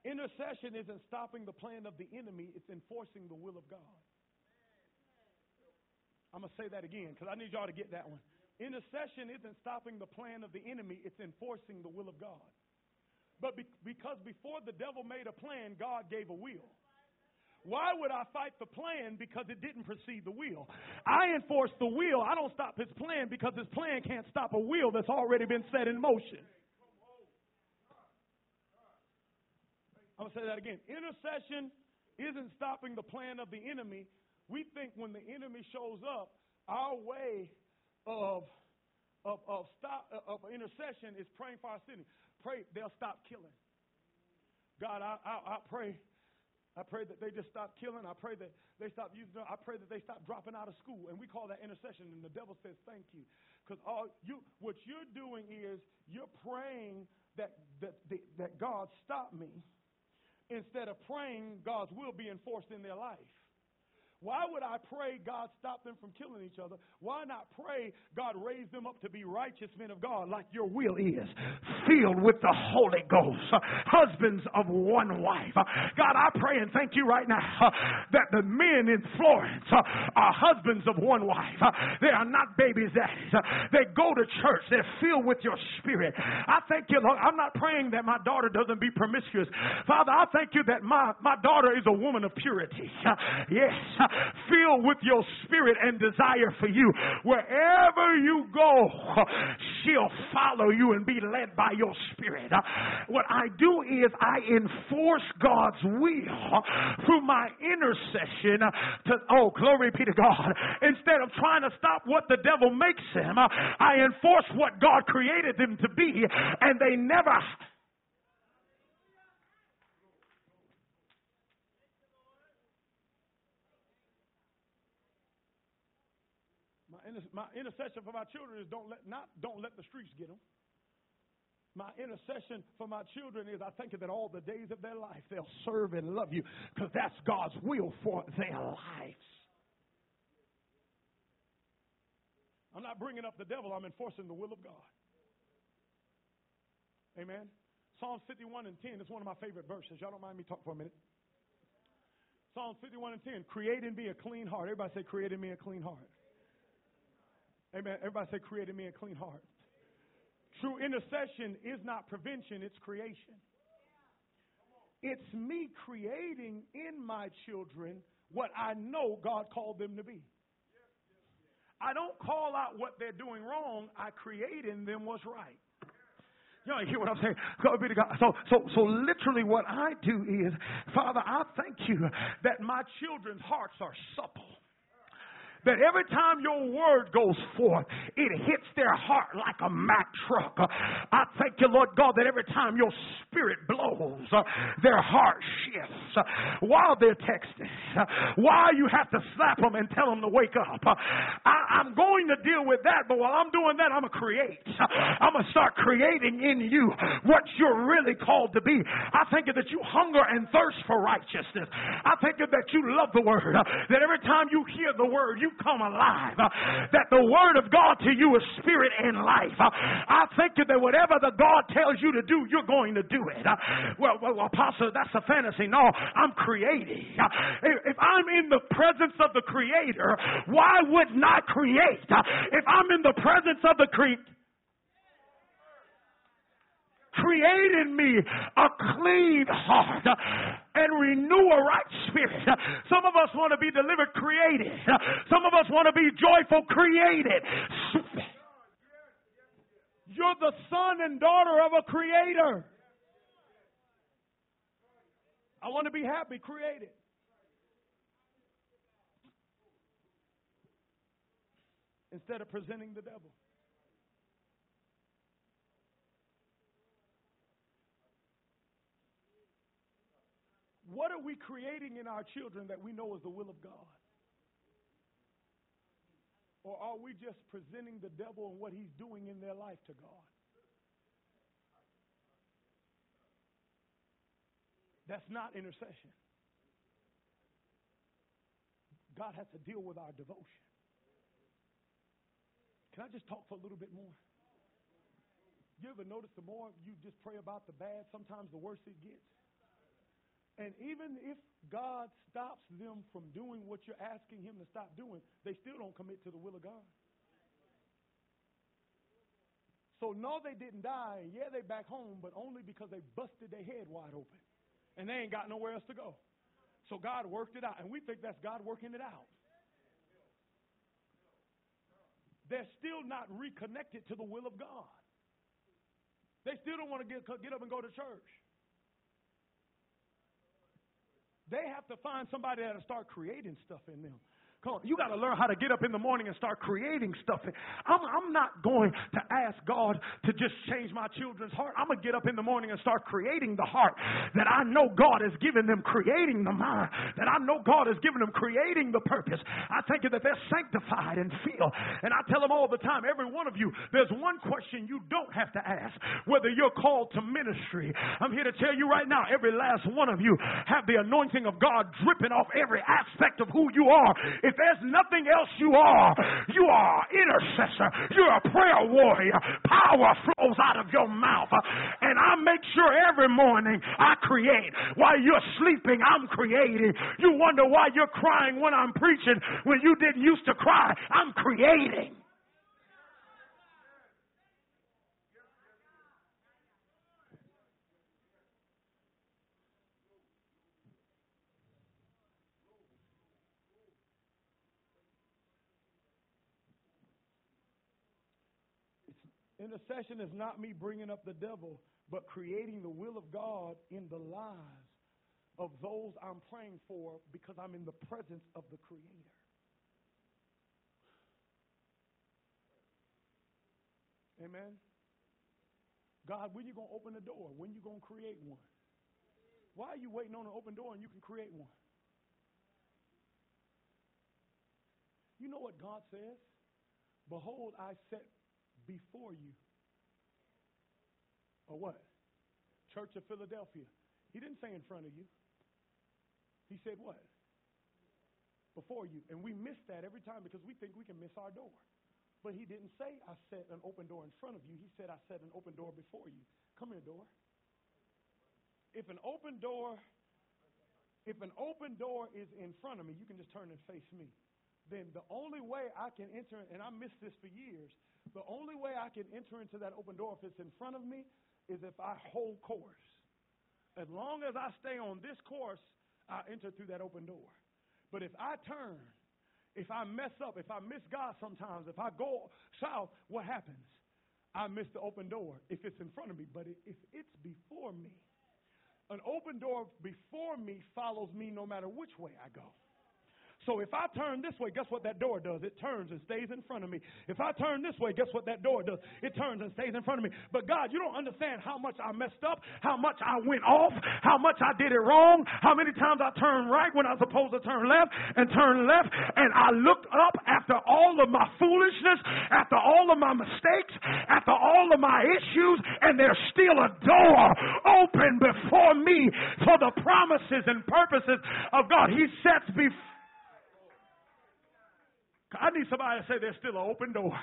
Intercession isn't stopping the plan of the enemy, it's enforcing the will of God. I'm going to say that again because I need y'all to get that one. Intercession isn't stopping the plan of the enemy, it's enforcing the will of God. But be- because before the devil made a plan, God gave a will. Why would I fight the plan because it didn't precede the will? I enforce the will. I don't stop his plan because his plan can't stop a will that's already been set in motion. I'm going to say that again. Intercession isn't stopping the plan of the enemy. We think when the enemy shows up, our way of of, of stop of intercession is praying for our city. Pray they'll stop killing. God, I, I, I pray I pray that they just stop killing. I pray that they stop using. I pray that they stop dropping out of school. And we call that intercession. And the devil says, "Thank you," because all you, what you're doing is you're praying that that that God stop me, instead of praying God's will be enforced in their life. Why would I pray God stop them from killing each other? Why not pray God raise them up to be righteous men of God like your will is? Filled with the Holy Ghost, husbands of one wife. God, I pray and thank you right now that the men in Florence are husbands of one wife. They are not babies daddies. They go to church. They're filled with your spirit. I thank you, Lord. I'm not praying that my daughter doesn't be promiscuous. Father, I thank you that my, my daughter is a woman of purity. Yes filled with your spirit and desire for you. Wherever you go, she'll follow you and be led by your spirit. What I do is I enforce God's will through my intercession to, oh, glory be to God. Instead of trying to stop what the devil makes them, I enforce what God created them to be, and they never my intercession for my children is don't let not don't let the streets get them. My intercession for my children is I thank you that all the days of their life they'll serve and love you because that's God's will for their lives. I'm not bringing up the devil, I'm enforcing the will of God. Amen. Psalms 51 and 10 is one of my favorite verses. Y'all don't mind me talk for a minute. Psalms 51 and 10. Create in me a clean heart. Everybody say, create in me a clean heart. Amen. Everybody say, created me a clean heart. True intercession is not prevention, it's creation. It's me creating in my children what I know God called them to be. I don't call out what they're doing wrong, I create in them what's right. Y'all hear what I'm saying? Glory be to God. So, so, so literally what I do is, Father, I thank you that my children's hearts are supple that every time your word goes forth, it hits their heart like a Mack truck. I thank you, Lord God, that every time your spirit blows, uh, their heart shifts while they're texting, while you have to slap them and tell them to wake up. I, am going to deal with that, but while I'm doing that, I'm going to create. I'm going to start creating in you what you're really called to be. I thank you that you hunger and thirst for righteousness. I thank you that you love the word, that every time you hear the word, you come alive. Uh, that the word of God to you is spirit and life. Uh, I think that whatever the God tells you to do, you're going to do it. Uh, well, well apostle, that's a fantasy. No, I'm creating. If I'm in the presence of the creator, why would not create? If I'm in the presence of the creator, create in me a clean heart and renew a right spirit. Some of us want to be delivered created. Some of us want to be joyful created. You're the son and daughter of a creator. I want to be happy, created. Instead of presenting the devil. What are we creating in our children that we know is the will of God? Or are we just presenting the devil and what he's doing in their life to God? That's not intercession. God has to deal with our devotion. Can I just talk for a little bit more? You ever notice the more you just pray about the bad, sometimes the worse it gets? And even if God stops them from doing what you're asking Him to stop doing, they still don't commit to the will of God. So, no, they didn't die. Yeah, they back home, but only because they busted their head wide open. And they ain't got nowhere else to go. So God worked it out. And we think that's God working it out. They're still not reconnected to the will of God. They still don't want to get, get up and go to church. They have to find somebody that'll start creating stuff in them. Come on, you got to learn how to get up in the morning and start creating stuff. I'm, I'm not going to ask God to just change my children's heart. I'm going to get up in the morning and start creating the heart that I know God has given them, creating the mind that I know God has given them, creating the purpose. I think that they're sanctified and feel. And I tell them all the time, every one of you, there's one question you don't have to ask whether you're called to ministry. I'm here to tell you right now, every last one of you have the anointing of God dripping off every aspect of who you are. If if there's nothing else you are, you are intercessor. You're a prayer warrior. Power flows out of your mouth. And I make sure every morning I create. While you're sleeping, I'm creating. You wonder why you're crying when I'm preaching when you didn't used to cry. I'm creating. Intercession is not me bringing up the devil, but creating the will of God in the lives of those I'm praying for because I'm in the presence of the Creator. Amen. God, when you going to open the door? When you going to create one? Why are you waiting on an open door and you can create one? You know what God says? Behold, I set before you. Or what? Church of Philadelphia. He didn't say in front of you. He said what? Before you. And we miss that every time because we think we can miss our door. But he didn't say, I set an open door in front of you. He said, I set an open door before you. Come here, door. If an open door, if an open door is in front of me, you can just turn and face me. Then the only way I can enter, and I missed this for years, the only way I can enter into that open door if it's in front of me is if I hold course. As long as I stay on this course, I enter through that open door. But if I turn, if I mess up, if I miss God sometimes, if I go south, what happens? I miss the open door if it's in front of me. But if it's before me, an open door before me follows me no matter which way I go. So if I turn this way, guess what that door does? It turns and stays in front of me. If I turn this way, guess what that door does? It turns and stays in front of me. But God, you don't understand how much I messed up, how much I went off, how much I did it wrong, how many times I turned right when I was supposed to turn left and turn left. And I looked up after all of my foolishness, after all of my mistakes, after all of my issues, and there's still a door open before me for the promises and purposes of God. He sets before I need somebody to say there's still an open door.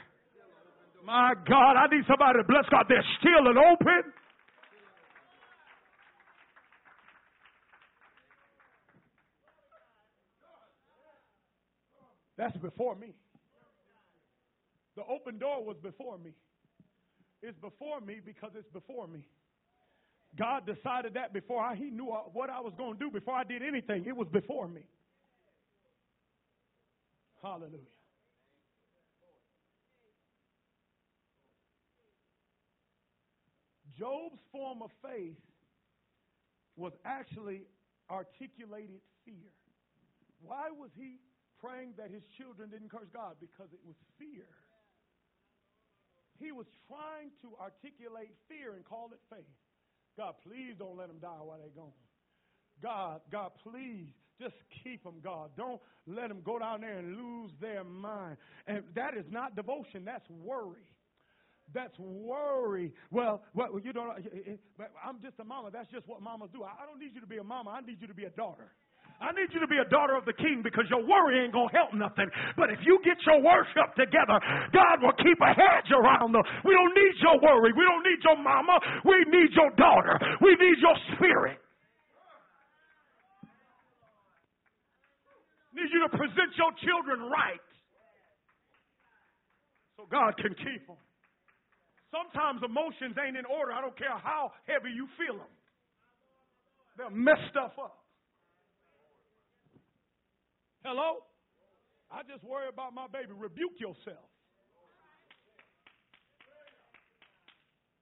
My God, I need somebody to bless God. There's still an open. That's before me. The open door was before me. It's before me because it's before me. God decided that before I, He knew what I was going to do before I did anything. It was before me. Hallelujah. Job's form of faith was actually articulated fear. Why was he praying that his children didn't curse God? Because it was fear. He was trying to articulate fear and call it faith. God, please don't let them die while they're gone. God, God, please just keep them, God. Don't let them go down there and lose their mind. And that is not devotion, that's worry. That's worry. Well, well, you don't. Eh, eh, eh, I'm just a mama. That's just what mamas do. I don't need you to be a mama. I need you to be a daughter. I need you to be a daughter of the king because your worry ain't going to help nothing. But if you get your worship together, God will keep a hedge around them. We don't need your worry. We don't need your mama. We need your daughter. We need your spirit. Need you to present your children right so God can keep them. Sometimes emotions ain't in order. I don't care how heavy you feel them. They'll mess stuff up. Hello? I just worry about my baby. Rebuke yourself.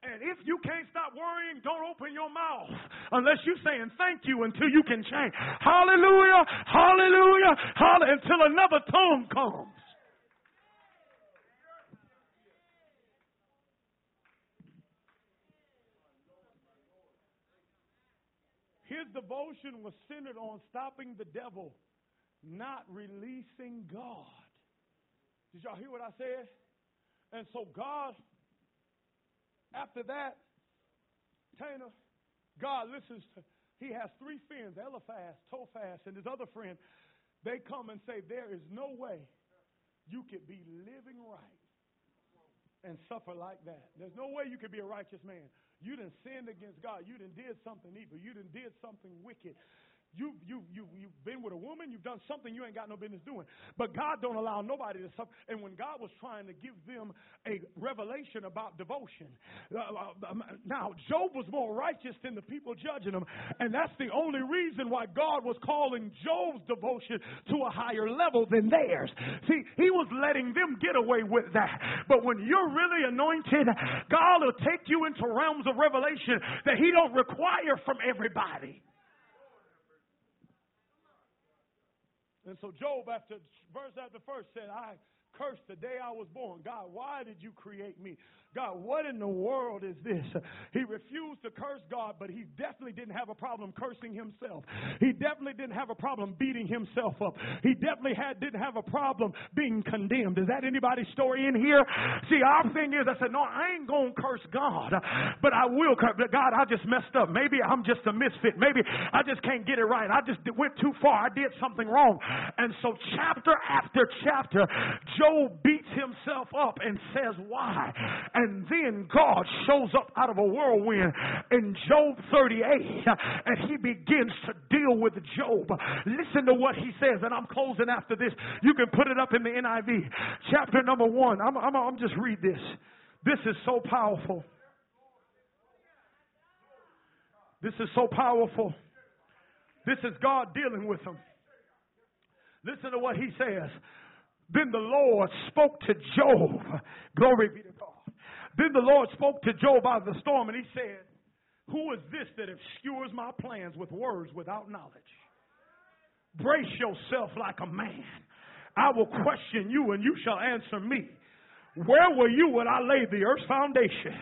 And if you can't stop worrying, don't open your mouth unless you're saying thank you until you can change. Hallelujah, hallelujah, hallelujah, until another tongue comes. His devotion was centered on stopping the devil, not releasing God. Did y'all hear what I said? And so God after that, Tana, God listens to, he has three friends, Eliphaz, Tophaz, and his other friend. They come and say, There is no way you could be living right and suffer like that. There's no way you could be a righteous man. You done sinned against God. You done did something evil. You done did something wicked. You, you, you, you've been with a woman, you've done something you ain't got no business doing. But God don't allow nobody to suffer. And when God was trying to give them a revelation about devotion, uh, uh, um, now Job was more righteous than the people judging him. And that's the only reason why God was calling Job's devotion to a higher level than theirs. See, he was letting them get away with that. But when you're really anointed, God will take you into realms of revelation that he don't require from everybody. And so Job, after verse after verse, said, I cursed the day I was born. God, why did you create me? God, what in the world is this? He refused to curse God, but he definitely didn't have a problem cursing himself. He definitely didn't have a problem beating himself up. He definitely had didn't have a problem being condemned. Is that anybody's story in here? See, our thing is, I said, no, I ain't gonna curse God, but I will curse. God, I just messed up. Maybe I'm just a misfit. Maybe I just can't get it right. I just went too far. I did something wrong. And so, chapter after chapter, Job beats himself up and says, why? Then God shows up out of a whirlwind in Job 38 and he begins to deal with Job. Listen to what he says, and I'm closing after this. You can put it up in the NIV. Chapter number one. I'm, I'm, I'm just read this. This is so powerful. This is so powerful. This is God dealing with him. Listen to what he says. Then the Lord spoke to Job. Glory be to God. Then the Lord spoke to Job out of the storm and he said, Who is this that obscures my plans with words without knowledge? Brace yourself like a man. I will question you and you shall answer me. Where were you when I laid the earth's foundation?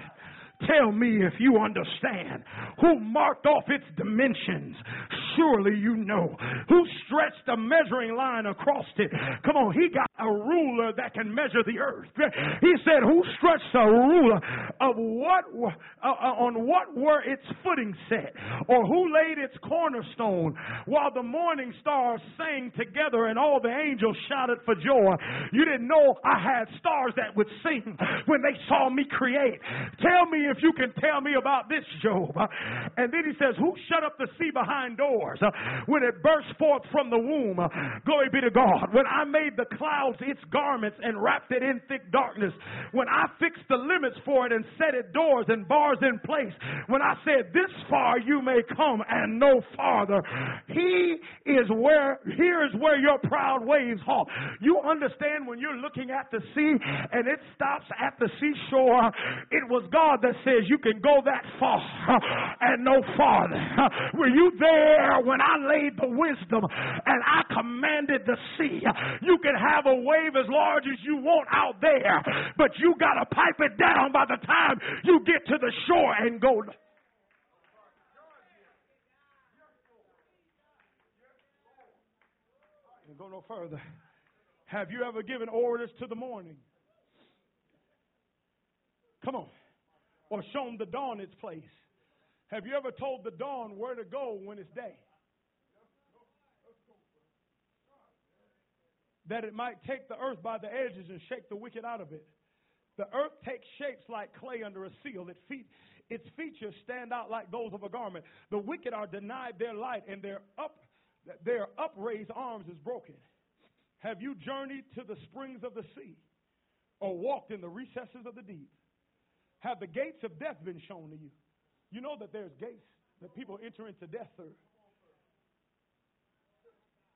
Tell me if you understand. Who marked off its dimensions? Surely you know. Who stretched a measuring line across it? Come on, he got a ruler that can measure the earth. He said, Who stretched a ruler of what uh, uh, on what were its footing set? Or who laid its cornerstone while the morning stars sang together and all the angels shouted for joy? You didn't know I had stars that would sing when they saw me create. Tell me if you can tell me about this, Job. And then he says, Who shut up the sea behind doors Uh, when it burst forth from the womb? Uh, glory be to God. When I made the clouds its garments and wrapped it in thick darkness. When I fixed the limits for it and set it doors and bars in place. When I said, This far you may come and no farther. He is where, here is where your proud waves halt. You understand when you're looking at the sea and it stops at the seashore, it was God that says you can go that far uh, and no farther. Were you there when I laid the wisdom and I commanded the sea? You can have a wave as large as you want out there, but you got to pipe it down by the time you get to the shore and go. And go no further. Have you ever given orders to the morning? Come on or shown the dawn its place? Have you ever told the dawn where to go when it's day? That it might take the earth by the edges and shake the wicked out of it. The earth takes shapes like clay under a seal. It fe- its features stand out like those of a garment. The wicked are denied their light, and their up their upraised arms is broken. Have you journeyed to the springs of the sea, or walked in the recesses of the deep? Have the gates of death been shown to you? You know that there's gates that people enter into death through.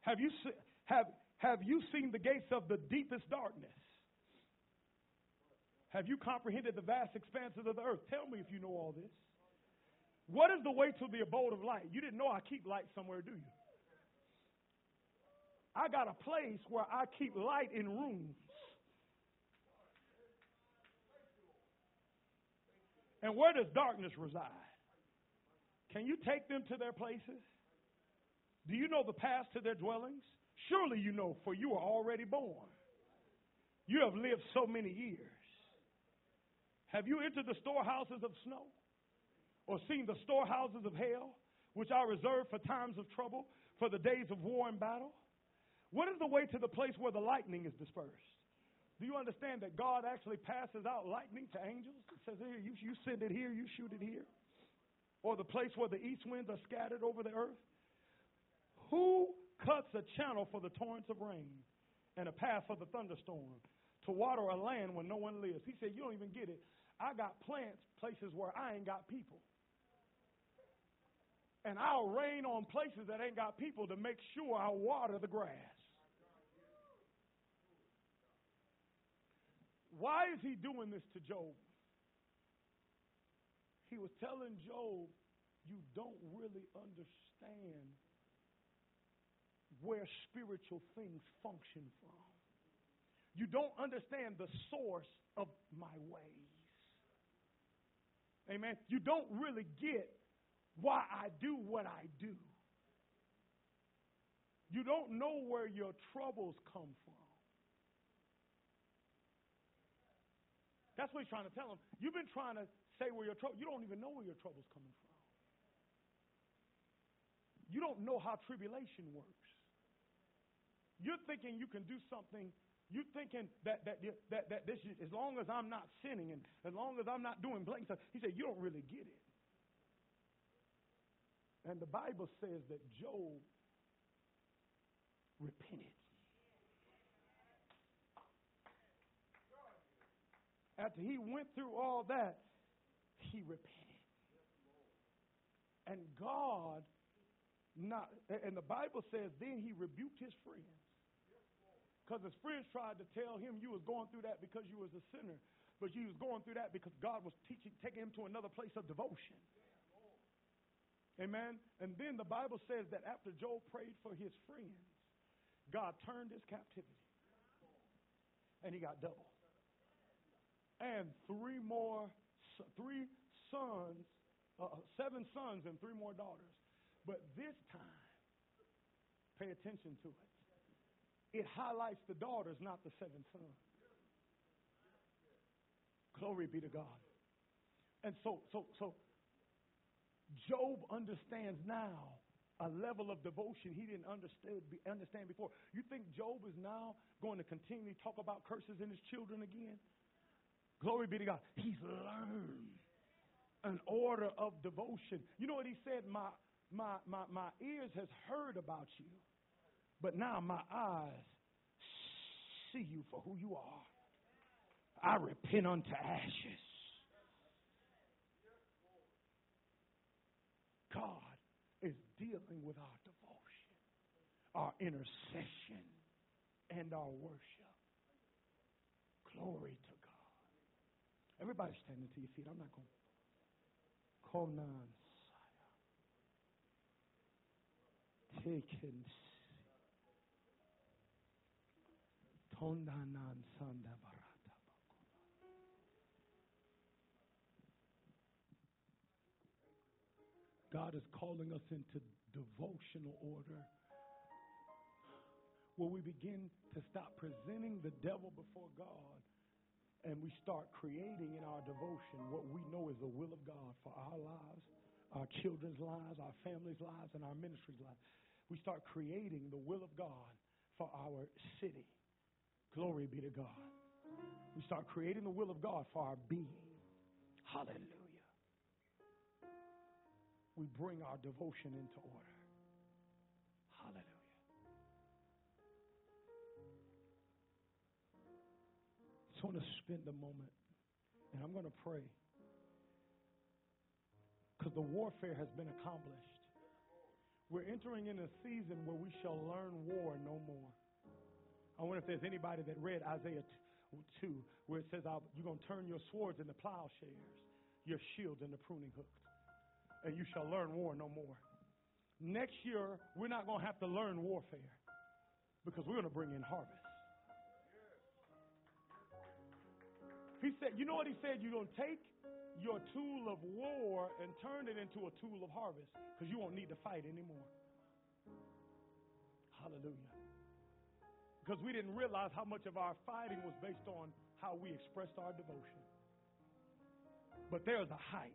Have you have Have you seen the gates of the deepest darkness? Have you comprehended the vast expanses of the earth? Tell me if you know all this. What is the way to the abode of light? You didn't know I keep light somewhere, do you? I got a place where I keep light in rooms. And where does darkness reside? Can you take them to their places? Do you know the path to their dwellings? Surely you know, for you are already born. You have lived so many years. Have you entered the storehouses of snow? Or seen the storehouses of hell, which are reserved for times of trouble, for the days of war and battle? What is the way to the place where the lightning is dispersed? Do you understand that God actually passes out lightning to angels? It says, here, you, you send it here, you shoot it here. Or the place where the east winds are scattered over the earth? Who cuts a channel for the torrents of rain and a path for the thunderstorm to water a land where no one lives? He said, You don't even get it. I got plants places where I ain't got people. And I'll rain on places that ain't got people to make sure I water the grass. Why is he doing this to Job? He was telling Job, You don't really understand where spiritual things function from. You don't understand the source of my ways. Amen. You don't really get why I do what I do. You don't know where your troubles come from. That's what he's trying to tell him. You've been trying to say where your trouble, you don't even know where your trouble's coming from. You don't know how tribulation works. You're thinking you can do something. You're thinking that that that, that this as long as I'm not sinning and as long as I'm not doing blank stuff. He said you don't really get it. And the Bible says that Job repented. After he went through all that, he repented. And God not and the Bible says then he rebuked his friends. Because his friends tried to tell him you was going through that because you was a sinner. But you was going through that because God was teaching, taking him to another place of devotion. Amen. And then the Bible says that after Job prayed for his friends, God turned his captivity. And he got double. And three more, three sons, uh, seven sons and three more daughters. But this time, pay attention to it. It highlights the daughters, not the seven sons. Glory be to God. And so, so, so Job understands now a level of devotion he didn't understand, understand before. You think Job is now going to continually talk about curses in his children again? Glory be to God. He's learned an order of devotion. You know what he said? My, my, my, my ears has heard about you, but now my eyes see you for who you are. I repent unto ashes. God is dealing with our devotion, our intercession, and our worship. Glory to. Everybody standing to your feet. I'm not going. Konan Taken. Tondanan Sandavara. God is calling us into devotional order where we begin to stop presenting the devil before God and we start creating in our devotion what we know is the will of God for our lives, our children's lives, our families' lives, and our ministry's lives. We start creating the will of God for our city. Glory be to God. We start creating the will of God for our being. Hallelujah we bring our devotion into order. Hallelujah. I want to spend a moment and I'm going to pray because the warfare has been accomplished. We're entering in a season where we shall learn war no more. I wonder if there's anybody that read Isaiah 2, where it says, You're going to turn your swords into plowshares, your shields into pruning hooks, and you shall learn war no more. Next year, we're not going to have to learn warfare because we're going to bring in harvest. He said, You know what he said? You're going to take your tool of war and turn it into a tool of harvest because you won't need to fight anymore. Hallelujah. Because we didn't realize how much of our fighting was based on how we expressed our devotion. But there's a height.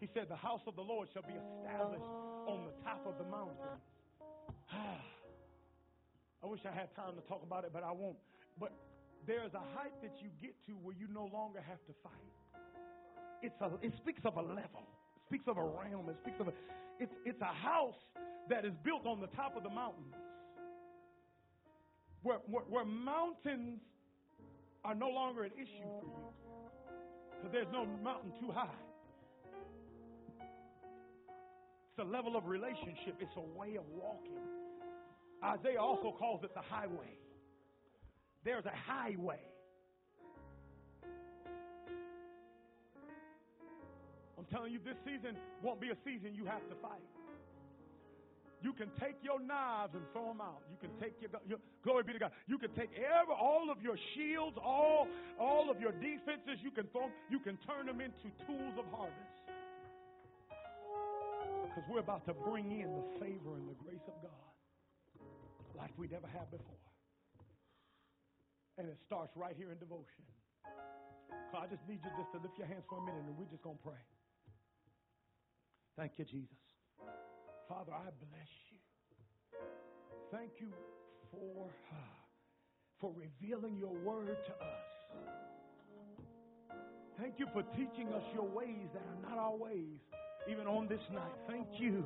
He said, The house of the Lord shall be established on the top of the mountain. I wish I had time to talk about it, but I won't. But there's a height that you get to where you no longer have to fight. It's a, it speaks of a level. It speaks of a realm. It speaks of a, it's, it's a house that is built on the top of the mountains. Where, where, where mountains are no longer an issue for you. Because there's no mountain too high. It's a level of relationship. It's a way of walking. Isaiah also calls it the highway. There's a highway. I'm telling you, this season won't be a season you have to fight. You can take your knives and throw them out. You can take your, your glory be to God. You can take every, all of your shields, all all of your defenses. You can throw. You can turn them into tools of harvest. Because we're about to bring in the favor and the grace of God like we never have before. And it starts right here in devotion. So I just need you just to lift your hands for a minute and we're just going to pray. Thank you, Jesus. Father, I bless you. Thank you for, uh, for revealing your word to us. Thank you for teaching us your ways that are not our ways, even on this night. Thank you.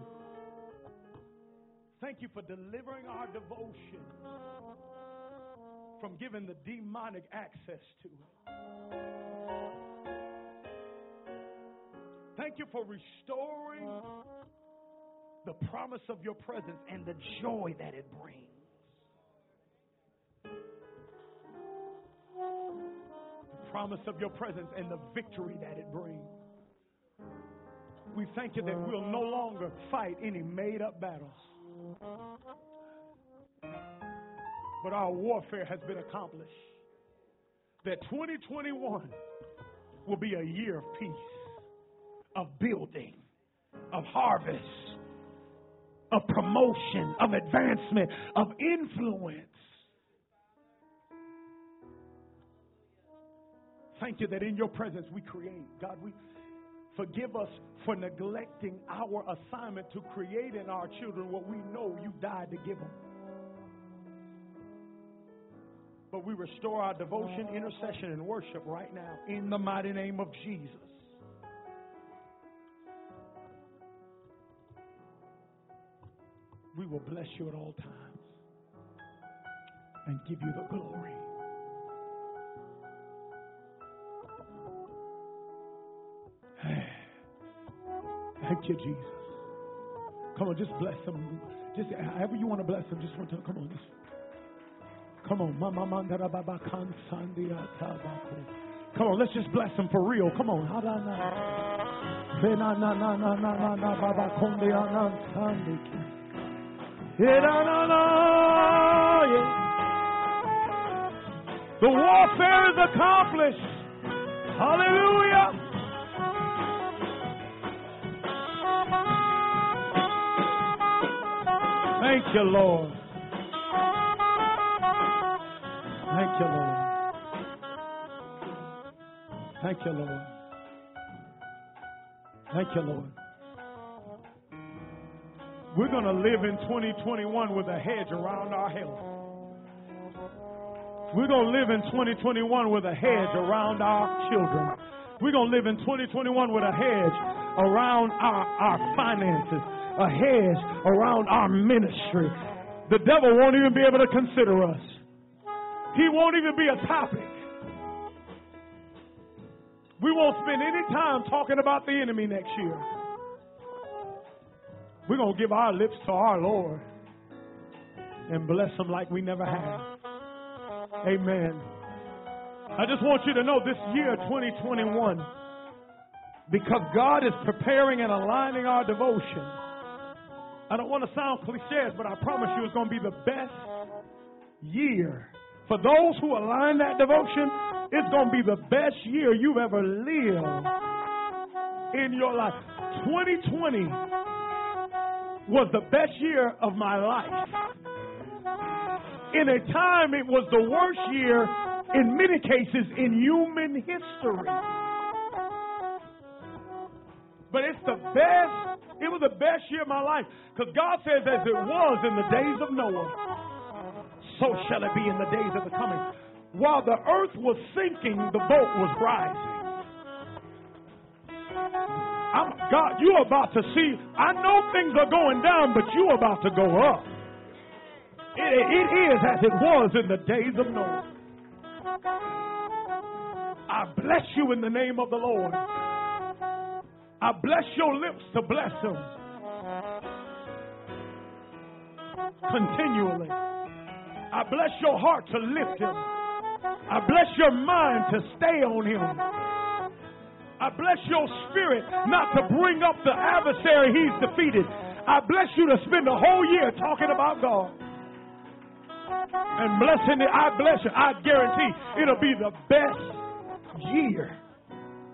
Thank you for delivering our devotion from giving the demonic access to it. Thank you for restoring the promise of your presence and the joy that it brings. The promise of your presence and the victory that it brings. We thank you that we'll no longer fight any made up battles but our warfare has been accomplished. That 2021 will be a year of peace, of building, of harvest, of promotion, of advancement, of influence. Thank you that in your presence we create. God, we forgive us for neglecting our assignment to create in our children what we know you died to give them. But we restore our devotion, intercession, and worship right now in the mighty name of Jesus. We will bless you at all times and give you the glory. Thank you, Jesus. Come on, just bless them. Just however you want to bless them, just want to come on. Just Come on. Mama Mandara Baba Kansandia Tabaku. Come on, let's just bless him for real. Come on. The warfare is accomplished. Hallelujah. Thank you, Lord. You, Lord. Thank you, Lord. Thank you, Lord. We're going to live in 2021 with a hedge around our health. We're going to live in 2021 with a hedge around our children. We're going to live in 2021 with a hedge around our, our finances, a hedge around our ministry. The devil won't even be able to consider us. He won't even be a topic. We won't spend any time talking about the enemy next year. We're going to give our lips to our Lord and bless him like we never have. Amen. I just want you to know this year, 2021, because God is preparing and aligning our devotion. I don't want to sound cliches, but I promise you it's going to be the best year. For those who align that devotion, it's going to be the best year you've ever lived in your life. 2020 was the best year of my life. In a time, it was the worst year in many cases in human history. But it's the best, it was the best year of my life. Because God says, as it was in the days of Noah, so shall it be in the days of the coming. While the earth was sinking, the boat was rising. I'm, God, you're about to see. I know things are going down, but you're about to go up. It, it is as it was in the days of Noah. I bless you in the name of the Lord. I bless your lips to bless them continually. I bless your heart to lift him. I bless your mind to stay on him. I bless your spirit not to bring up the adversary he's defeated. I bless you to spend the whole year talking about God and blessing it. I bless you. I guarantee it'll be the best year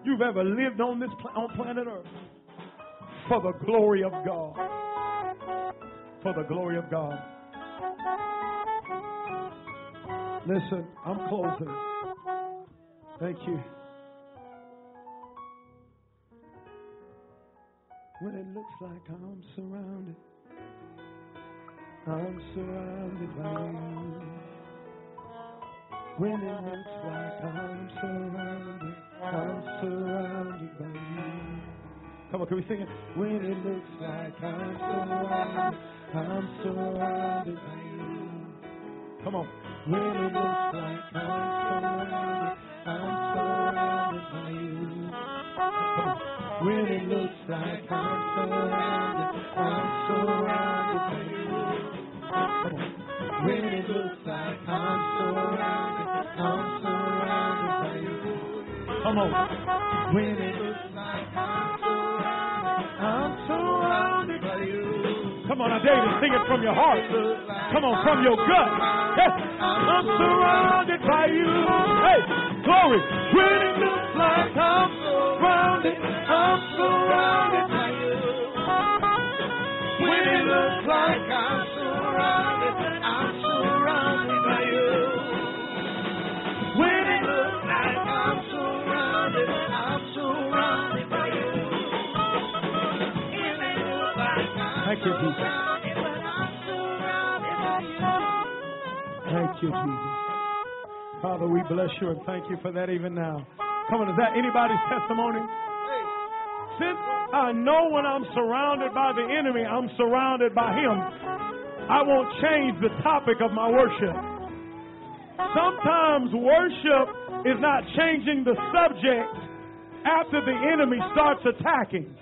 you've ever lived on this on planet Earth for the glory of God. For the glory of God. Listen, I'm closing. Thank you. When it looks like I'm surrounded I'm surrounded by you. When it looks like I'm surrounded, I'm surrounded by you. Come on, can we sing it? When it looks like I'm surrounded, I'm surrounded by you. Come on. When it looks like I'm surrounded, I'm surrounded by you. When it looks like I'm surrounded, I'm surrounded by you. When it looks like I'm surrounded, I'm surrounded by you. Come on. When it looks like I'm surrounded, I'm surrounded by you. Come on, I dare you to sing it from your heart. Come on, from your gut. Yes, I'm surrounded by you. Hey, glory. When it looks like I'm surrounded, I'm surrounded by you. When it looks like I'm Thank Thank you, Jesus. Father, we bless you and thank you for that even now. Come on, is that anybody's testimony? Since I know when I'm surrounded by the enemy, I'm surrounded by him, I won't change the topic of my worship. Sometimes worship is not changing the subject after the enemy starts attacking.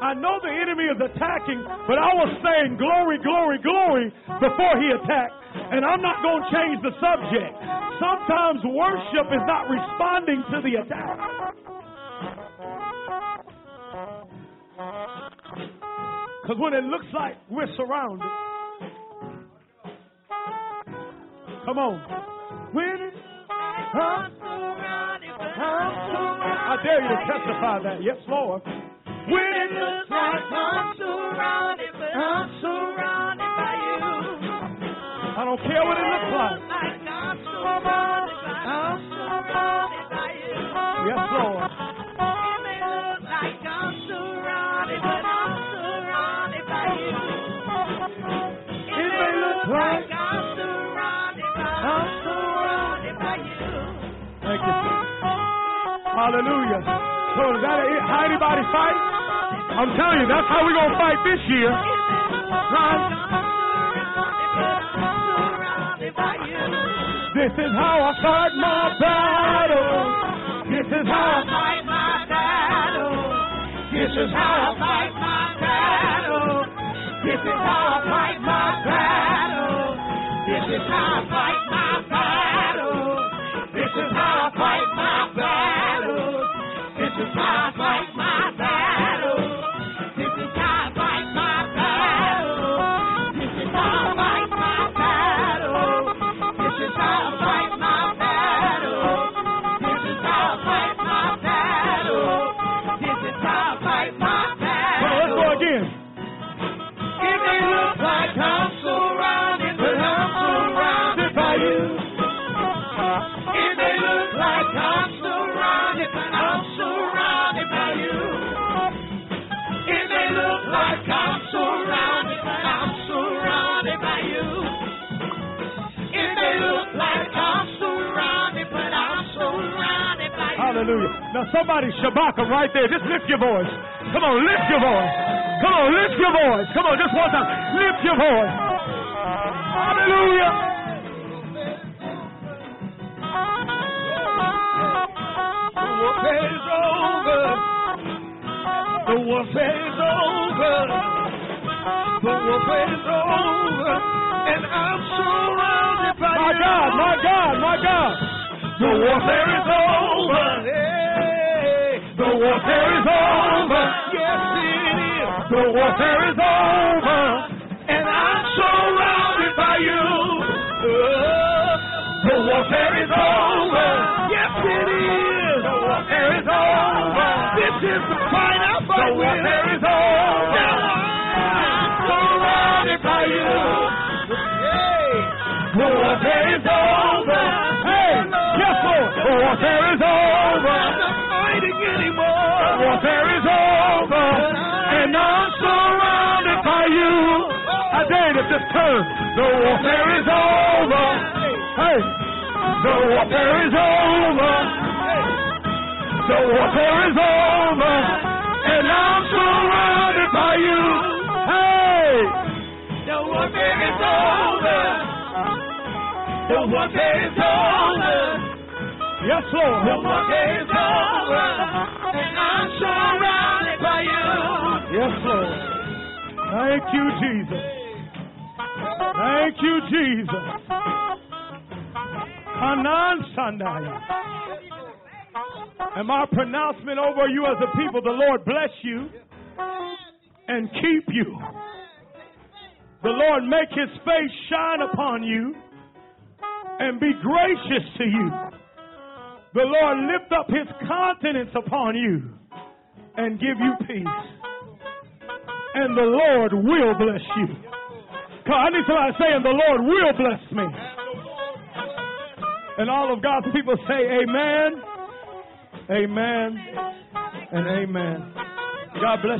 I know the enemy is attacking, but I was saying glory, glory, glory before he attacked. And I'm not going to change the subject. Sometimes worship is not responding to the attack. Because when it looks like we're surrounded, come on. When huh? I dare you to testify that. Yes, Lord. When it looks like I'm surrounded, but I'm surrounded by you. I don't care what it looks like. I'm surrounded by, I'm surrounded by you. Yes, Lord. It may look like I'm surrounded, but I'm surrounded by you. It may look like I'm surrounded, I'm surrounded by you. Thank you. Hallelujah. So is that how anybody fight? I'm telling you, that's how we're going to fight this year. Right? This is how I fight my battle. This is how I fight my battle. This is how I fight my battle. This is how I fight my battle. This is how I fight my battle. This is how I fight my battle. This is how I fight Hallelujah. Now somebody Shabaka right there. Just lift your voice. Come on, lift your voice. Come on, lift your voice. Come on, just one time. Lift your voice. Hallelujah. The warfare is over. The warfare is over. The warfare is over. And I'm surrounded by My. God, my God, my God. The warfare is over. Warfare is over. Yes, it is. The warfare is over. And I'm surrounded by you. Oh, the warfare is over. Yes, it is. The warfare is over. This is the fight fight The warfare is over. Now I'm surrounded by you. Hey, The warfare is over. Hey, yes, Lord. The warfare is over. Warfare is over. And I'm surrounded by you. I dare to just turn. The warfare is over. Hey, the warfare is over. The warfare is over. And I'm surrounded by you. Hey, The warfare is over. The warfare is over. yes, Lord. The warfare is over. And I'm by you. Yes, Lord. Thank you, Jesus. Thank you, Jesus. Hanan Sandaya. And my pronouncement over you as a people, the Lord bless you and keep you. The Lord make his face shine upon you and be gracious to you. The Lord lift up his countenance upon you and give you peace and the Lord will bless you. I need somebody saying, The Lord will bless me. And all of God's people say, Amen, Amen, and Amen. God bless you.